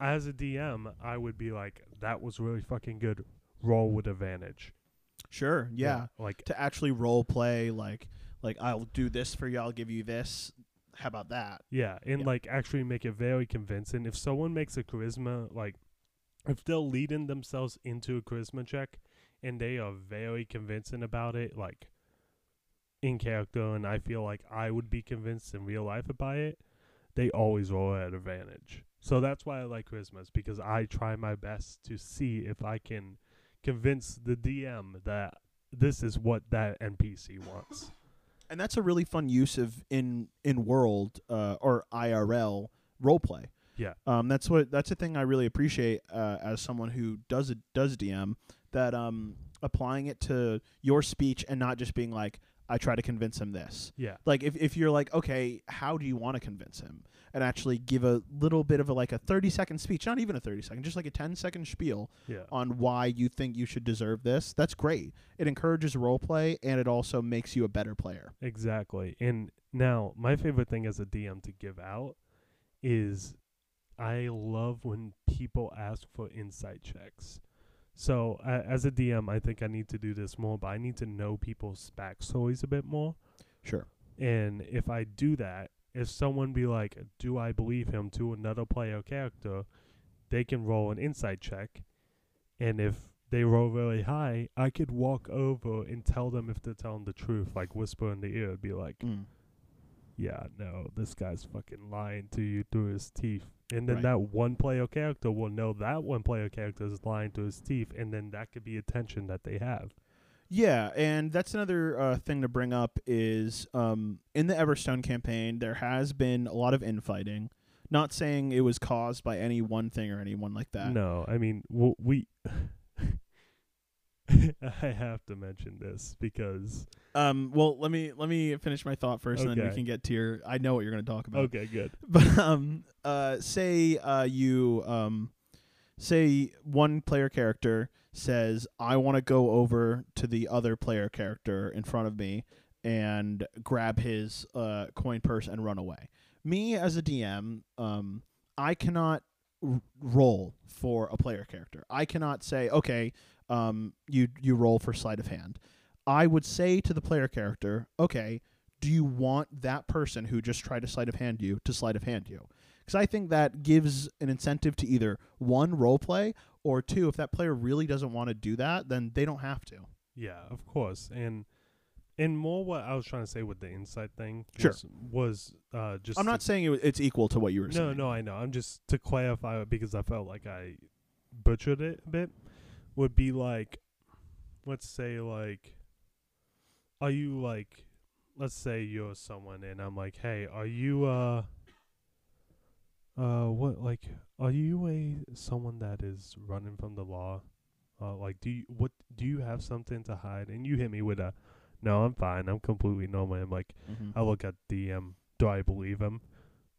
as a DM, I would be like, that was really fucking good. Roll with advantage. Sure. yeah. Like to actually role play like like I'll do this for you, I'll give you this. How about that? Yeah, and Yeah. like actually make it very convincing. If someone makes a charisma, like if they'll lead in themselves into a charisma check and they are very convincing about it, like in character, and I feel like I would be convinced in real life by it, they always roll at advantage. So that's why I like charismas because I try my best to see if I can convince the DM that this is what that NPC wants. And that's a really fun use of in in world uh, or IRL role play. Yeah. Um, that's what that's a thing I really appreciate uh, as someone who does it does DM that um applying it to your speech and not just being like I try to convince him this. Yeah. Like if if you're like okay, how do you want to convince him? And actually give a little bit of a like a 30 second speech, not even a 30 second, just like a 10 second spiel Yeah. on why you think you should deserve this. That's great. It encourages role play and it also makes you a better player. Exactly. And now, my favorite thing as a DM to give out is I love when people ask for insight checks. So, uh, as a DM, I think I need to do this more, but I need to know people's backstories a bit more. Sure. And if I do that, if someone be like, "Do I believe him?" to another player character, they can roll an insight check, and if they roll really high, I could walk over and tell them if they're telling the truth, like whisper in the ear, be like, Mm. "Yeah, no, this guy's fucking lying to you through his teeth." And then Right. that one player character will know that one player character is lying to his teeth, and then that could be attention that they have. Yeah, and that's another uh, thing to bring up is um, in the Everstone campaign there has been a lot of infighting. Not saying it was caused by any one thing or anyone like that. No, I mean, w- we. (laughs) (laughs) I have to mention this because Um. Well, let me let me finish my thought first, and then we Okay. can get to your. I know what you're going to talk about. okay, good. (laughs) But um, uh, say uh, you um, say one player character says, "I want to go over to the other player character in front of me and grab his uh, coin purse and run away." Me as a DM, um, I cannot r- roll for a player character. I cannot say, "Okay, um, you you roll for sleight of hand." I would say to the player character, "Okay." Do you want that person who just tried to sleight of hand you to sleight of hand you? because I think that gives an incentive to either one role play or two if that player really doesn't want to do that, then they don't have to. Yeah, of course, and and more what I was trying to say with the insight thing Sure. was, was uh just I'm not saying it, it's equal to what you were no saying. no no, I know I'm just to clarify it because I felt like I butchered it a bit would be like let's say like are you like let's say you're someone and I'm like hey are you uh uh what like are you a someone that is running from the law uh like do you what do you have something to hide and you hit me with a no I'm fine I'm completely normal I'm like Mhm. I look at the DM do I believe him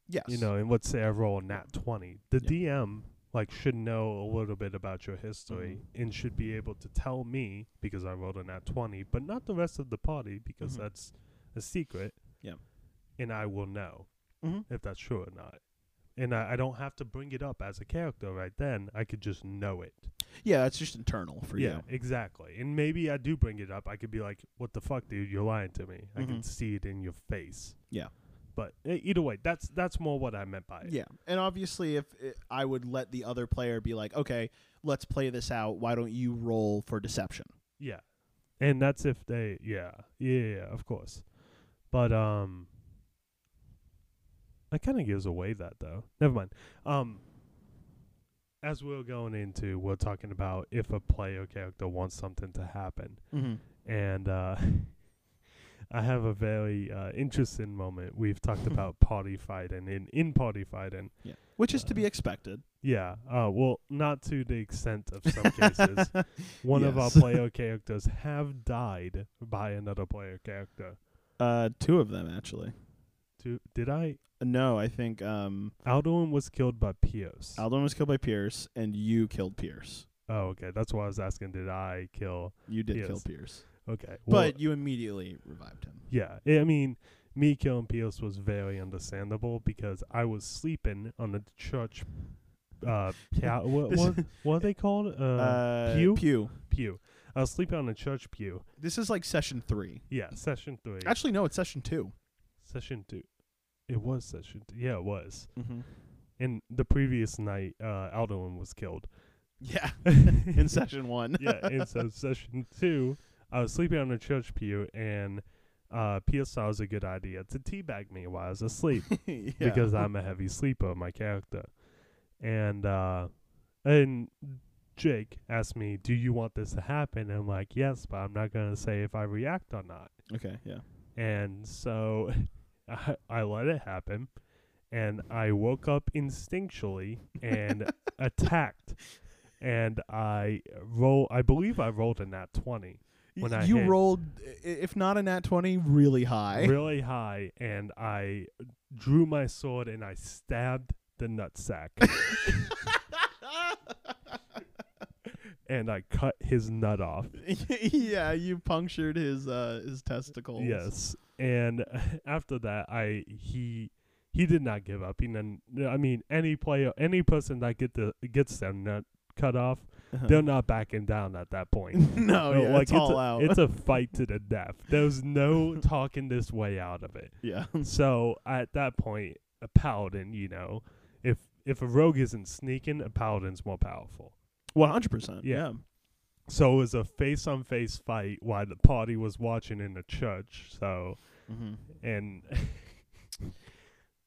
Yes. you know, and let's say I roll a nat 20. The Yeah. DM, like, should know a little bit about your history Mm-hmm. and should be able to tell me because I rolled a nat 20, but not the rest of the party because Mhm. that's a secret. Yeah. And I will know Mhm. if that's true or not. and I, I don't have to bring it up as a character right then. I could just know it. Yeah, it's just internal for yeah, you. Yeah, exactly. And maybe I do bring it up. I could be like, "What the fuck, dude? You're lying to me." I can Mhm. see it in your face. Yeah. But either way, that's that's more what I meant by it. Yeah, and obviously, if it, I would let the other player be like, okay, let's play this out. Why don't you roll for deception? Yeah. And that's if they yeah. Yeah, yeah, of course. But um that kind of gives away that though. Never mind. Um as we're going into, we're talking about if a player character wants something to happen. Mm-hmm. And uh (laughs) I have a very uh, interesting moment. We've talked (laughs) about party fighting and in party fighting. Yeah, which is to be Uh, expected. Yeah. Uh well, not to the extent of some (laughs) cases. One of our player characters have died by another player character. Uh, two of them actually. To, did I? No, I think um, Alduin was killed by Pierce. Alduin was killed by Pierce, and you killed Pierce. oh, okay. That's why I was asking. Did I kill? You did kill Pierce, Okay. Well, but you immediately revived him. yeah. I mean, me killing Pierce was very understandable because I was sleeping on the church. Uh, (laughs) cow- what, what, what are they called? Uh, Uh, pew? Pew. pew. I was sleeping on the church pew. This is like session three. Yeah, session three. Actually, no, it's session two. session two. It was session. Two. Yeah, it was. Mm-hmm. And the previous night, uh, Alduin was killed. Yeah, (laughs) in session one. yeah, and so session two, I was sleeping on a church pew, and uh, Pierce thought it was a good idea to teabag me while I was asleep (laughs) Yeah. because I'm a heavy sleeper, my character. And uh, and Jake asked me, "Do you want this to happen?" And I'm like, "Yes, but I'm not gonna say if I react or not." okay. Yeah. And so (laughs) I, I let it happen, and I woke up instinctually and (laughs) attacked. And I roll. I believe I rolled a nat twenty, Y- When I you hit- rolled, if not a nat twenty, really high. really high, and I drew my sword and I stabbed the nutsack, (laughs) and I cut his nut off. (laughs) yeah, you punctured his uh his testicles. Yes, and (laughs) after that, I he he did not give up. He then, I mean, any player, any person that get the gets their nut cut off, Uh-huh. they're not backing down at that point. (laughs) no, yeah, it's all a, out. It's a (laughs) fight to the death. There's no (laughs) talking this way out of it. yeah. So at that point, a paladin, you know, if if a rogue isn't sneaking, a paladin's more powerful. One hundred percent. Yeah. So it was a face on face fight while the party was watching in the church. So Mm-hmm. and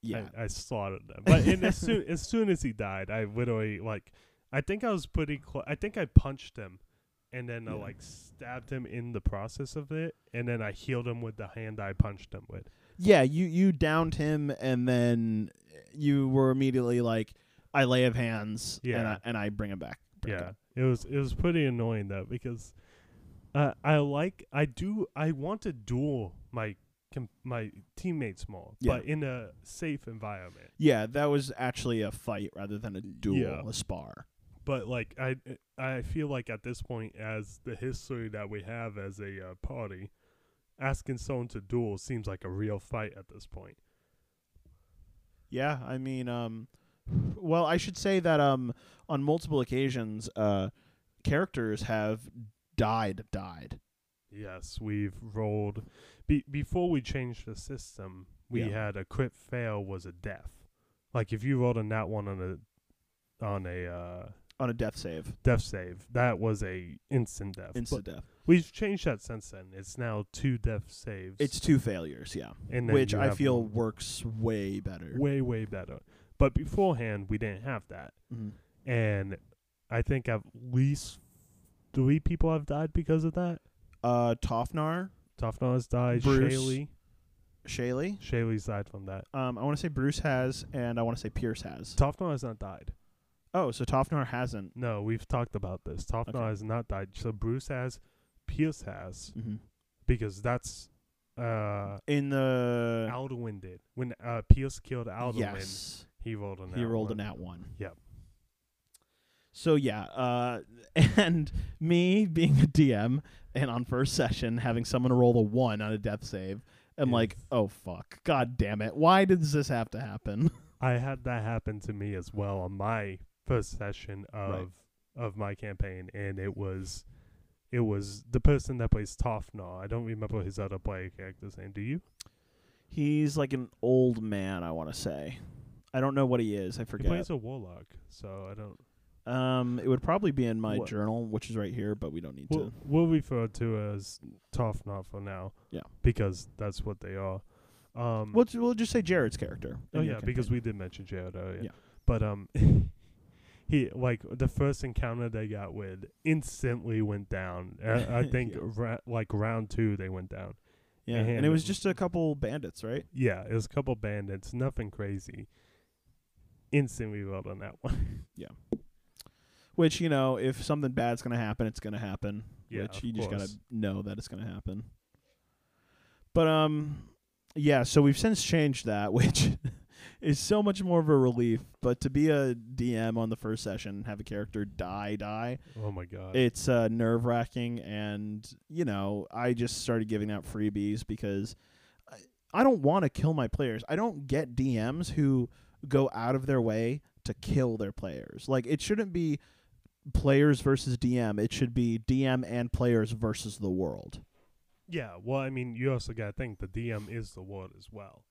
Yeah. I, I slaughtered them. But as soon as soon as he died, I literally like I think I was pretty close. I think I punched him, and then I like stabbed him in the process of it, and then I healed him with the hand I punched him with. yeah. You you downed him, and then you were immediately like, "I lay of hands." And Yeah. I, and I bring him back. Bring yeah, back. it was it was pretty annoying though because uh, I like I do I want to duel my com- my teammates more, Yeah. but in a safe environment. Yeah, that was actually a fight rather than a duel, Yeah. a spar. But like I I feel like at this point, as the history that we have as a uh, party, asking someone to duel seems like a real fight at this point. Yeah, I mean, um, well, I should say that um, on multiple occasions, uh, characters have died, died. Yes, we've rolled. Be- before we changed the system, we Yeah. had a crit fail was a death. Like if you rolled a nat one on a on a uh, on a death save, death save, that was a instant death. instant death. we've changed that since then. It's now two death saves. It's two failures, yeah, and then which you I have feel works way better. way way better. But beforehand, we didn't have that, Mhm. and I think at least three people have died because of that. Uh, Tofnar, Tofnar has died. Bruce. Shaylee, Shaylee. Shaylee's died from that. Um, I want to say Bruce has, and I want to say Pierce has. Tofnar has not died. Oh, so Tofnar hasn't. No, we've talked about this. Tofnar Okay. has not died. So Bruce has, Pierce has, Mm-hmm. because that's uh In the Alduin did. When uh Pierce killed Alduin, yes, he rolled a nat he rolled one. a nat one. Yep. So yeah, uh, (laughs) and me being a DM and on first session having someone roll a one on a death save, I'm like, oh fuck, god damn it, why does this have to happen? (laughs) I had that happen to me as well on my first session of of my campaign, and it was it was the person that plays Tofnar. I don't remember his other player character's name. Do you? He's like an old man, I want to say. I don't know what he is. I forget. He plays a warlock, so I don't. Um, it would probably be in my What? journal, which is right here, but we don't need We'll, to. we'll refer to as Tofnar for now. Yeah. because that's what they are. Um, We'll, we'll just say Jared's character. Oh yeah, because we did mention Jared earlier. Yeah. But um, (laughs) he like the first encounter they got with instantly went down. Uh, (laughs) I think Yeah. ra- like round two they went down. yeah, and and it was just a couple bandits, right? Yeah, it was a couple bandits, nothing crazy. Instantly rolled on that one. (laughs) Yeah. Which you know, if something bad's gonna happen, it's gonna happen. Yeah, which you just gotta know that it's gonna happen. But um, yeah. So we've since changed that, (laughs) which is so much more of a relief. But to be a DM on the first session, have a character die, die, oh my god. it's uh, nerve wracking, and you know, I just started giving out freebies because I, I don't want to kill my players. I don't get DMs who go out of their way to kill their players. Like it shouldn't be players versus DM. It should be DM and players versus the world. yeah, well, I mean, you also got to think the DM is the world as well.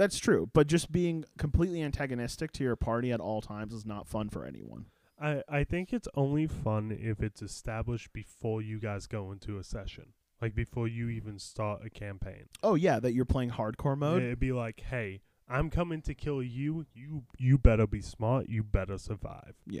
That's true, but just being completely antagonistic to your party at all times is not fun for anyone. I I think it's only fun if it's established before you guys go into a session, like before you even start a campaign. Oh yeah, that you're playing hardcore mode. It'd be like, hey, I'm coming to kill you. You you better be smart. You better survive. Yeah.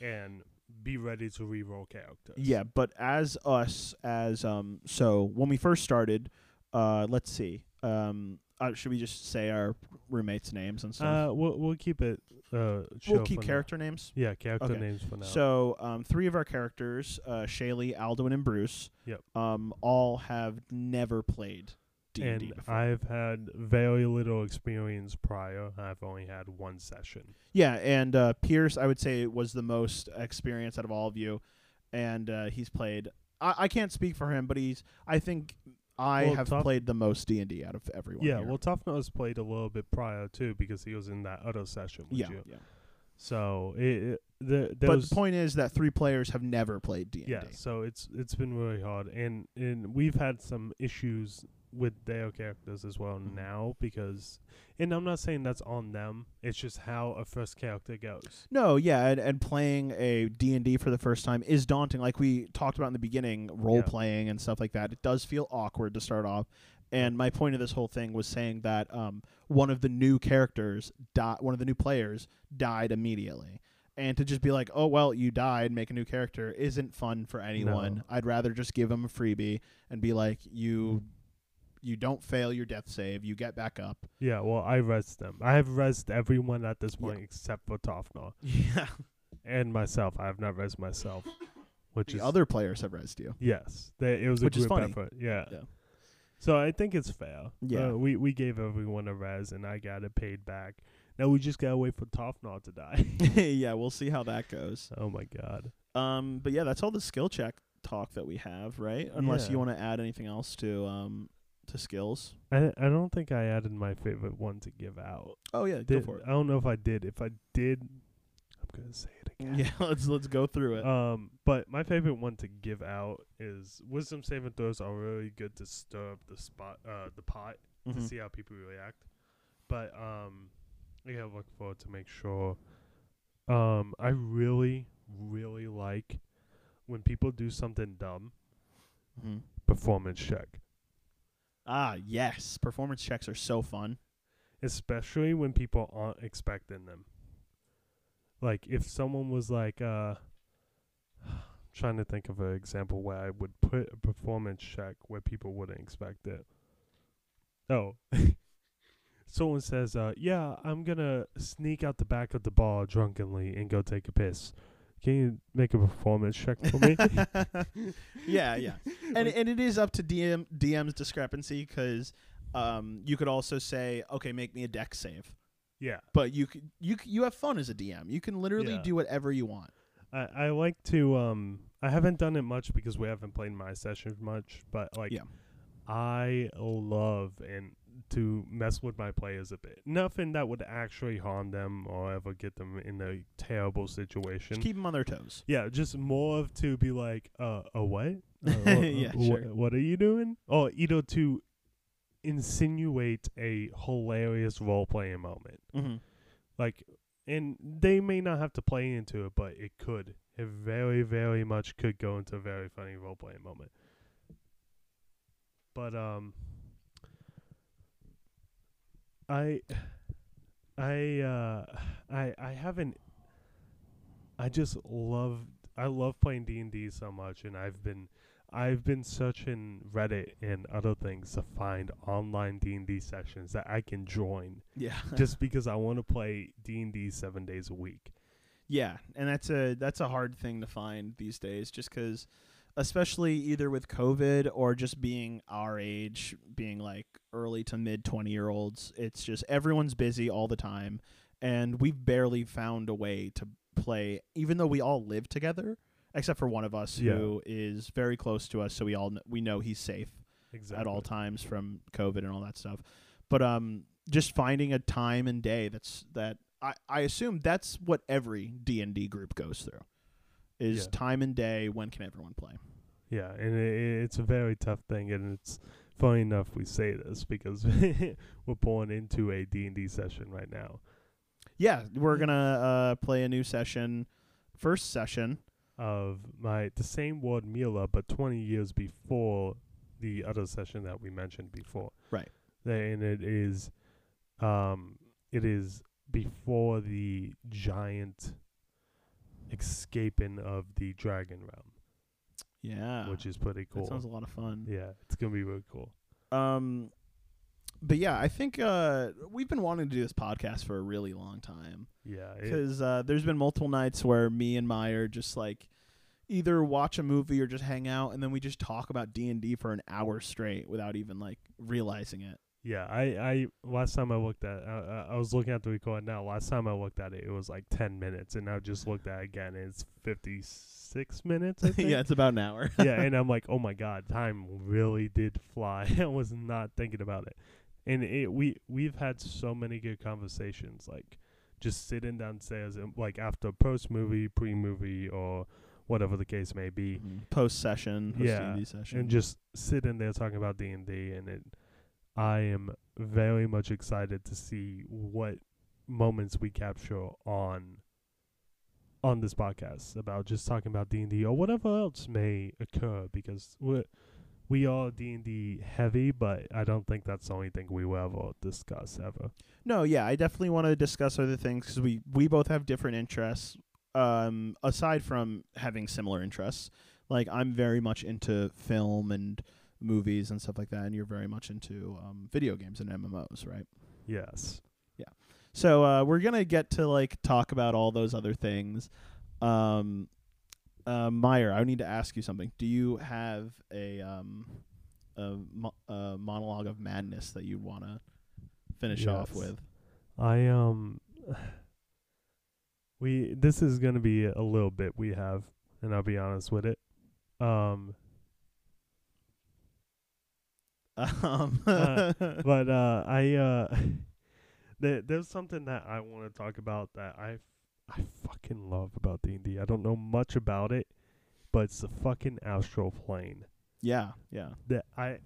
And be ready to reroll characters. Yeah, but as us, as um, so when we first started, uh, let's see, um, uh, should we just say our roommates' names and stuff? Uh, we'll we'll keep it. Uh, we'll keep for now. character names. Yeah, character Okay. names for now. So, um, three of our characters, uh, Shaylee, Alduin, and Bruce, Yep. um, all have never played D and D and before. I've had very little experience prior. I've only had one session. yeah, and uh, Pierce, I would say, was the most experienced out of all of you, and uh, he's played. I, I can't speak for him, but he's. I think I Well, have Tough- played the most D and D out of everyone. yeah, here. well, Tofnar played a little bit prior too because he was in that other session with yeah, you. yeah. So it, it the But those the point is that three players have never played D and D. yeah. So it's it's been really hard, and and we've had some issues with their characters as well Mhm. now because, and I'm not saying that's on them. It's just how a first character goes. No, yeah, and, and playing a D&D for the first time is daunting. Like we talked about in the beginning, role Yeah. playing and stuff like that. It does feel awkward to start off. And my point of this whole thing was saying that um, one of the new characters, di- one of the new players, died immediately. And to just be like, oh, well, you died, make a new character, isn't fun for anyone. No. I'd rather just give them a freebie and be like, you you don't fail your death save, you get back up. Yeah, well, I res them. I have resed everyone at this Yeah. point except for Tofnar Yeah. and myself. I have not res myself, (laughs) which The is other players have resed you. yes. They, it was a Which is group effort. Yeah. Yeah. So I think it's fair. Yeah. Uh, we we gave everyone a res, and I got it paid back. Now we just gotta wait for Tofnar to die. (laughs) yeah, we'll see how that goes. oh my god. Um, but yeah, that's all the skill check talk that we have, right? Unless Yeah. you want to add anything else to um to skills. I I don't think I added my favorite one to give out. Oh yeah, Did, go for it. I don't know if I did. If I did, I'm gonna say it again. Yeah, (laughs) let's let's go through it. Um, but my favorite one to give out is wisdom saving throws are really good to stir up the spot, uh, the pot to Mhm. see how people react. But um, I gotta look forward to make sure. Um, I really, really like when people do something dumb. Mhm. Performance check, Ah, yes, performance checks are so fun. especially when people aren't expecting them. Like if someone was like, uh, (sighs) trying to think of an example where I would put a performance check where people wouldn't expect it. Oh. (laughs) Someone says, uh, yeah, I'm gonna sneak out the back of the bar drunkenly and go take a piss. Can you make a performance check for me? (laughs) yeah, yeah, and and it is up to DM DM's discrepancy because um you could also say okay, make me a dex save, yeah. but you c- you c- you have fun as a DM. You can literally Yeah. do whatever you want. I, I like to um I haven't done it much because we haven't played my sessions much, but like Yeah. I love and to mess with my players a bit. Nothing that would actually harm them or ever get them in a terrible situation. Just keep them on their toes. Yeah, just more of to be like, uh, a what? (laughs) Uh, wha- Yeah, wha- sure. What are you doing? Or either to insinuate a hilarious role playing moment. Mm-hmm. Like, and they may not have to play into it, but it could. It very, very much could go into a very funny role playing moment. But um, I, I, uh, I, I haven't. I just love. I love playing D and D so much, and I've been. I've been searching Reddit and other things to find online D and D sessions that I can join Yeah. just (laughs) because I want to play D and D seven days a week. Yeah, and that's a that's a hard thing to find these days, just because, especially either with COVID or just being our age, being like early to mid twenty year olds, it's just everyone's busy all the time, and we've barely found a way to play, even though we all live together, except for one of us Yeah. who is very close to us, so we all kn- we know he's safe Exactly. at all times from COVID and all that stuff. But um, just finding a time and day that's that I, I assume that's what every D and D group goes through is Yeah. time and day. When can everyone play? Yeah, and it, it's a very tough thing, and it's funny enough we say this because (laughs) we're pulling into a D and D session right now Yeah, we're gonna uh, play a new session. First session. of my the same word Mila, but twenty years before the other session that we mentioned before. Right. And it is, um, it is before the giant escaping of the dragon realm, Yeah, which is pretty cool. that sounds a lot of fun. Yeah, it's gonna be really cool. Um, but yeah, I think uh, we've been wanting to do this podcast for a really long time. Yeah, because uh, there's been multiple nights where me and Meyer just like either watch a movie or just hang out, and then we just talk about D and D for an hour straight without even like realizing it. Yeah. I, I last time I looked at, uh, I was looking at the record now. Last time I looked at it, it was like ten minutes, and I just looked at it again, and it's fifty six minutes. I (laughs) think. yeah, it's about an hour. (laughs) yeah, and (laughs) I'm like, oh my god, time really did fly. I was not thinking about it, and it we we've had so many good conversations, like just sitting downstairs and like after post movie, pre movie, or whatever the case may be, Post session, post Yeah, D&D session, and just sitting there talking about D and D, and it, I am very much excited to see what moments we capture on on this podcast about just talking about D and D or whatever else may occur because we we are D and D heavy, but I don't think that's the only thing we will ever discuss ever. no, yeah, I definitely want to discuss other things because we we both have different interests. Um, aside from having similar interests, like I'm very much into film and movies and stuff like that, and you're very much into um, video games and MMOs, right? Yes. Yeah. So uh, we're gonna get to like talk about all those other things. Um, uh, Meyer, I need to ask you something. Do you have a um, a, mo- a monologue of madness that you want to finish off with? I um (sighs) we this is gonna be a little bit we have, and I'll be honest with it. Um Um, (laughs) Uh, but uh I uh (laughs) there, there's something that I want to talk about that I f- I fucking love about D&D. I don't know much about it, but it's the fucking astral plane. yeah, yeah, That I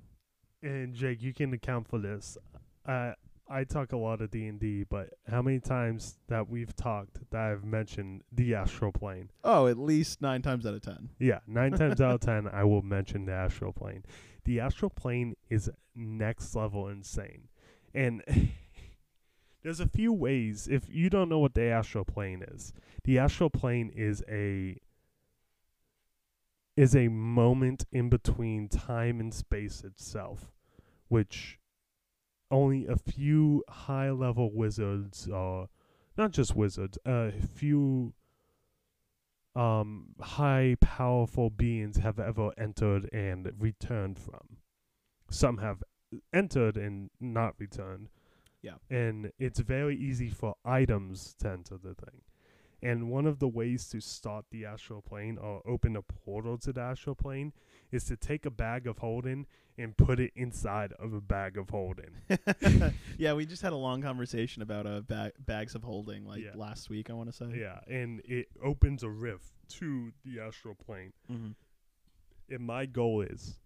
and Jake, you can account for this. I I talk a lot of D&D, but how many times that we've talked that I've mentioned the astral plane? Oh, at least nine times out of ten. Yeah, nine times out of (laughs) ten, I will mention the astral plane. The astral plane is next level insane, and (laughs) there's a few ways. If you don't know what the astral plane is, the astral plane is a is a moment in between time and space itself, which only a few high level wizards or not just wizards, a few um high powerful beings have ever entered and returned from. Some have entered and not returned. Yeah. And it's very easy for items to enter the thing. And one of the ways to start the astral plane or open a portal to the astral plane is to take a bag of holding and put it inside of a bag of holding. (laughs) (laughs) yeah, we just had a long conversation about uh, ba- bags of holding like Yeah. last week. I want to say. yeah, and it opens a rift to the astral plane. Mm-hmm. And my goal is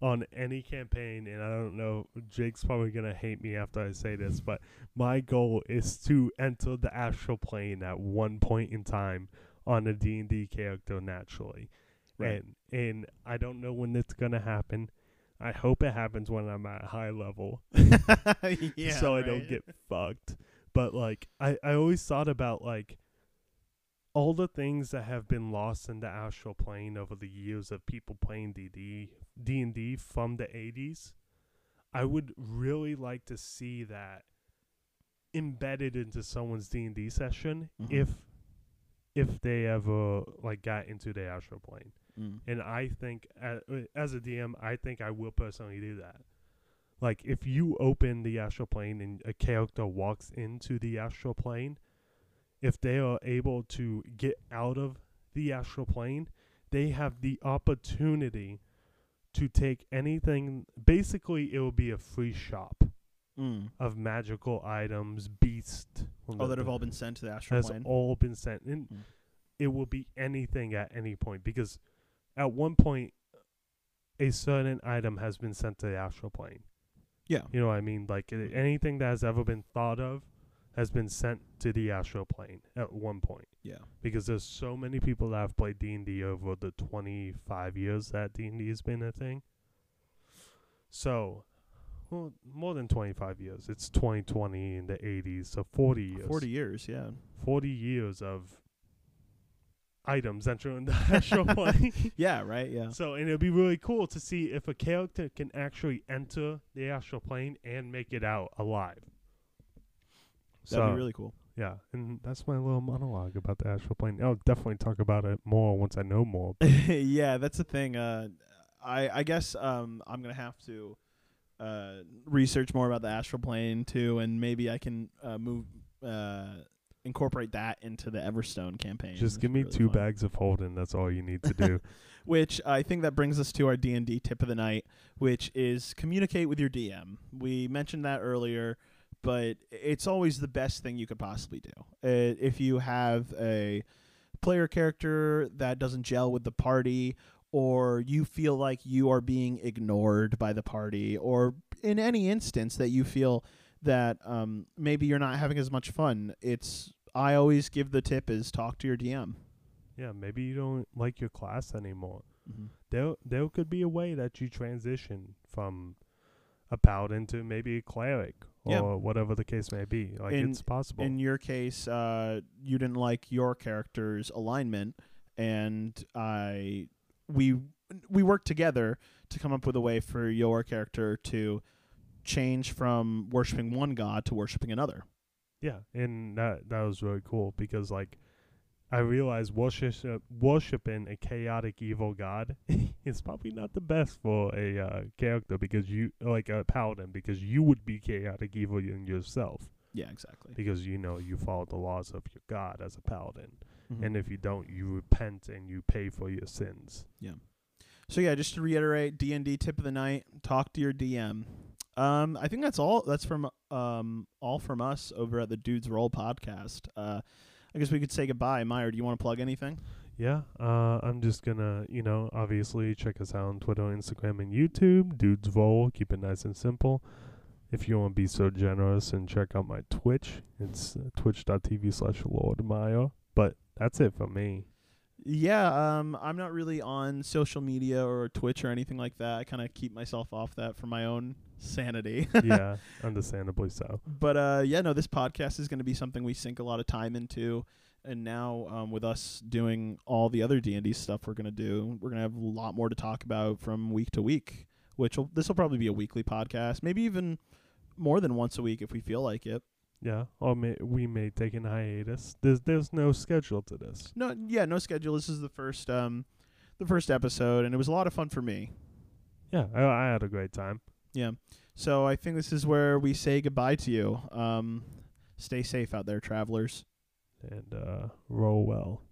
on any campaign, and I don't know, Jake's probably gonna hate me after I say this, but my goal is to enter the astral plane at one point in time on a D and D character naturally, Right. and and I don't know when it's gonna happen. I hope it happens when I'm at high level, (laughs) (laughs) yeah. so I don't get fucked. But like, I I always thought about like all the things that have been lost in the astral plane over the years of people playing D&D, D&D from the 80s. I would really like to see that embedded into someone's D&D session Mhm. if if they ever like got into the astral plane. Mm. And I think as, as a DM, I think I will personally do that. Like if you open the astral plane and a character walks into the astral plane, if they are able to get out of the astral plane, they have the opportunity to take anything. Basically, it will be a free shop Mm. of magical items, beasts. Oh, that have all been sent to the astral has plane. all been sent, and Mm. it will be anything at any point because at one point a certain item has been sent to the astral plane. yeah. You know what I mean? Like uh, anything that has ever been thought of has been sent to the astral plane at one point Yeah. because there's so many people that have played D&D over the 25 years that D&D has been a thing. So, well, more than 25 years. It's 2020 in the 80s, so 40 years. Forty years. Yeah. 40 years of items entering the (laughs) astral (laughs) plane. Yeah. Right. Yeah. So, and it'd be really cool to see if a character can actually enter the astral plane and make it out alive. That'd be really cool. yeah, and that's my little monologue about the astral plane. I'll definitely talk about it more once I know more. (laughs) yeah, that's the thing. Uh, I I guess um I'm gonna have to uh research more about the astral plane too, and maybe I can uh move uh incorporate that into the Everstone campaign. Just give me really two fun. bags of holding. That's all you need to do. (laughs) Which I think that brings us to our D and D tip of the night, which is communicate with your DM. We mentioned that earlier, but it's always the best thing you could possibly do. Uh, if you have a player character that doesn't gel with the party, or you feel like you are being ignored by the party, or in any instance that you feel that um, maybe you're not having as much fun, it's I always give the tip is talk to your DM. yeah, maybe you don't like your class anymore. Mm-hmm. there there could be a way that you transition from a paladin to maybe a cleric or Yeah. whatever the case may be. Like In- it's possible. in your case, uh, you didn't like your character's alignment, and I we we worked together to come up with a way for your character to change from worshiping one god to worshiping another. yeah, and that that was really cool because like I realize worship worshiping a chaotic evil god (laughs) is probably not the best for a uh, character because you like a paladin because you would be chaotic evil in yourself Yeah, exactly. because you know you follow the laws of your god as a paladin Mhm. and if you don't you repent and you pay for your sins. Yeah. So yeah, just to reiterate, D and D tip of the night: talk to your DM. Um, I think that's all. That's from um all from us over at the Dudes Roll podcast. Uh, I guess we could say goodbye. Meyer, do you want to plug anything? Yeah, uh, I'm just gonna, you know, obviously check us out on Twitter, Instagram, and YouTube. Dudes Roll, keep it nice and simple. If you want to be so generous and check out my Twitch, it's uh, twitch.tv slash Lord Meyer. But that's it for me. Yeah, um, I'm not really on social media or Twitch or anything like that. I kind of keep myself off that for my own sanity. (laughs) yeah, understandably so. but uh, yeah, no, this podcast is going to be something we sink a lot of time into. And now, um, with us doing all the other D and D stuff we're gonna do, we're gonna have a lot more to talk about from week to week. Which will this will probably be a weekly podcast, maybe even more than once a week if we feel like it. Yeah, or may, we may take an hiatus. There's there's no schedule to this. No, yeah, no schedule. This is the first, um, the first episode, and it was a lot of fun for me. Yeah, I, I had a great time. Yeah. So I think this is where we say goodbye to you. Um, stay safe out there, travelers. and uh, roll well.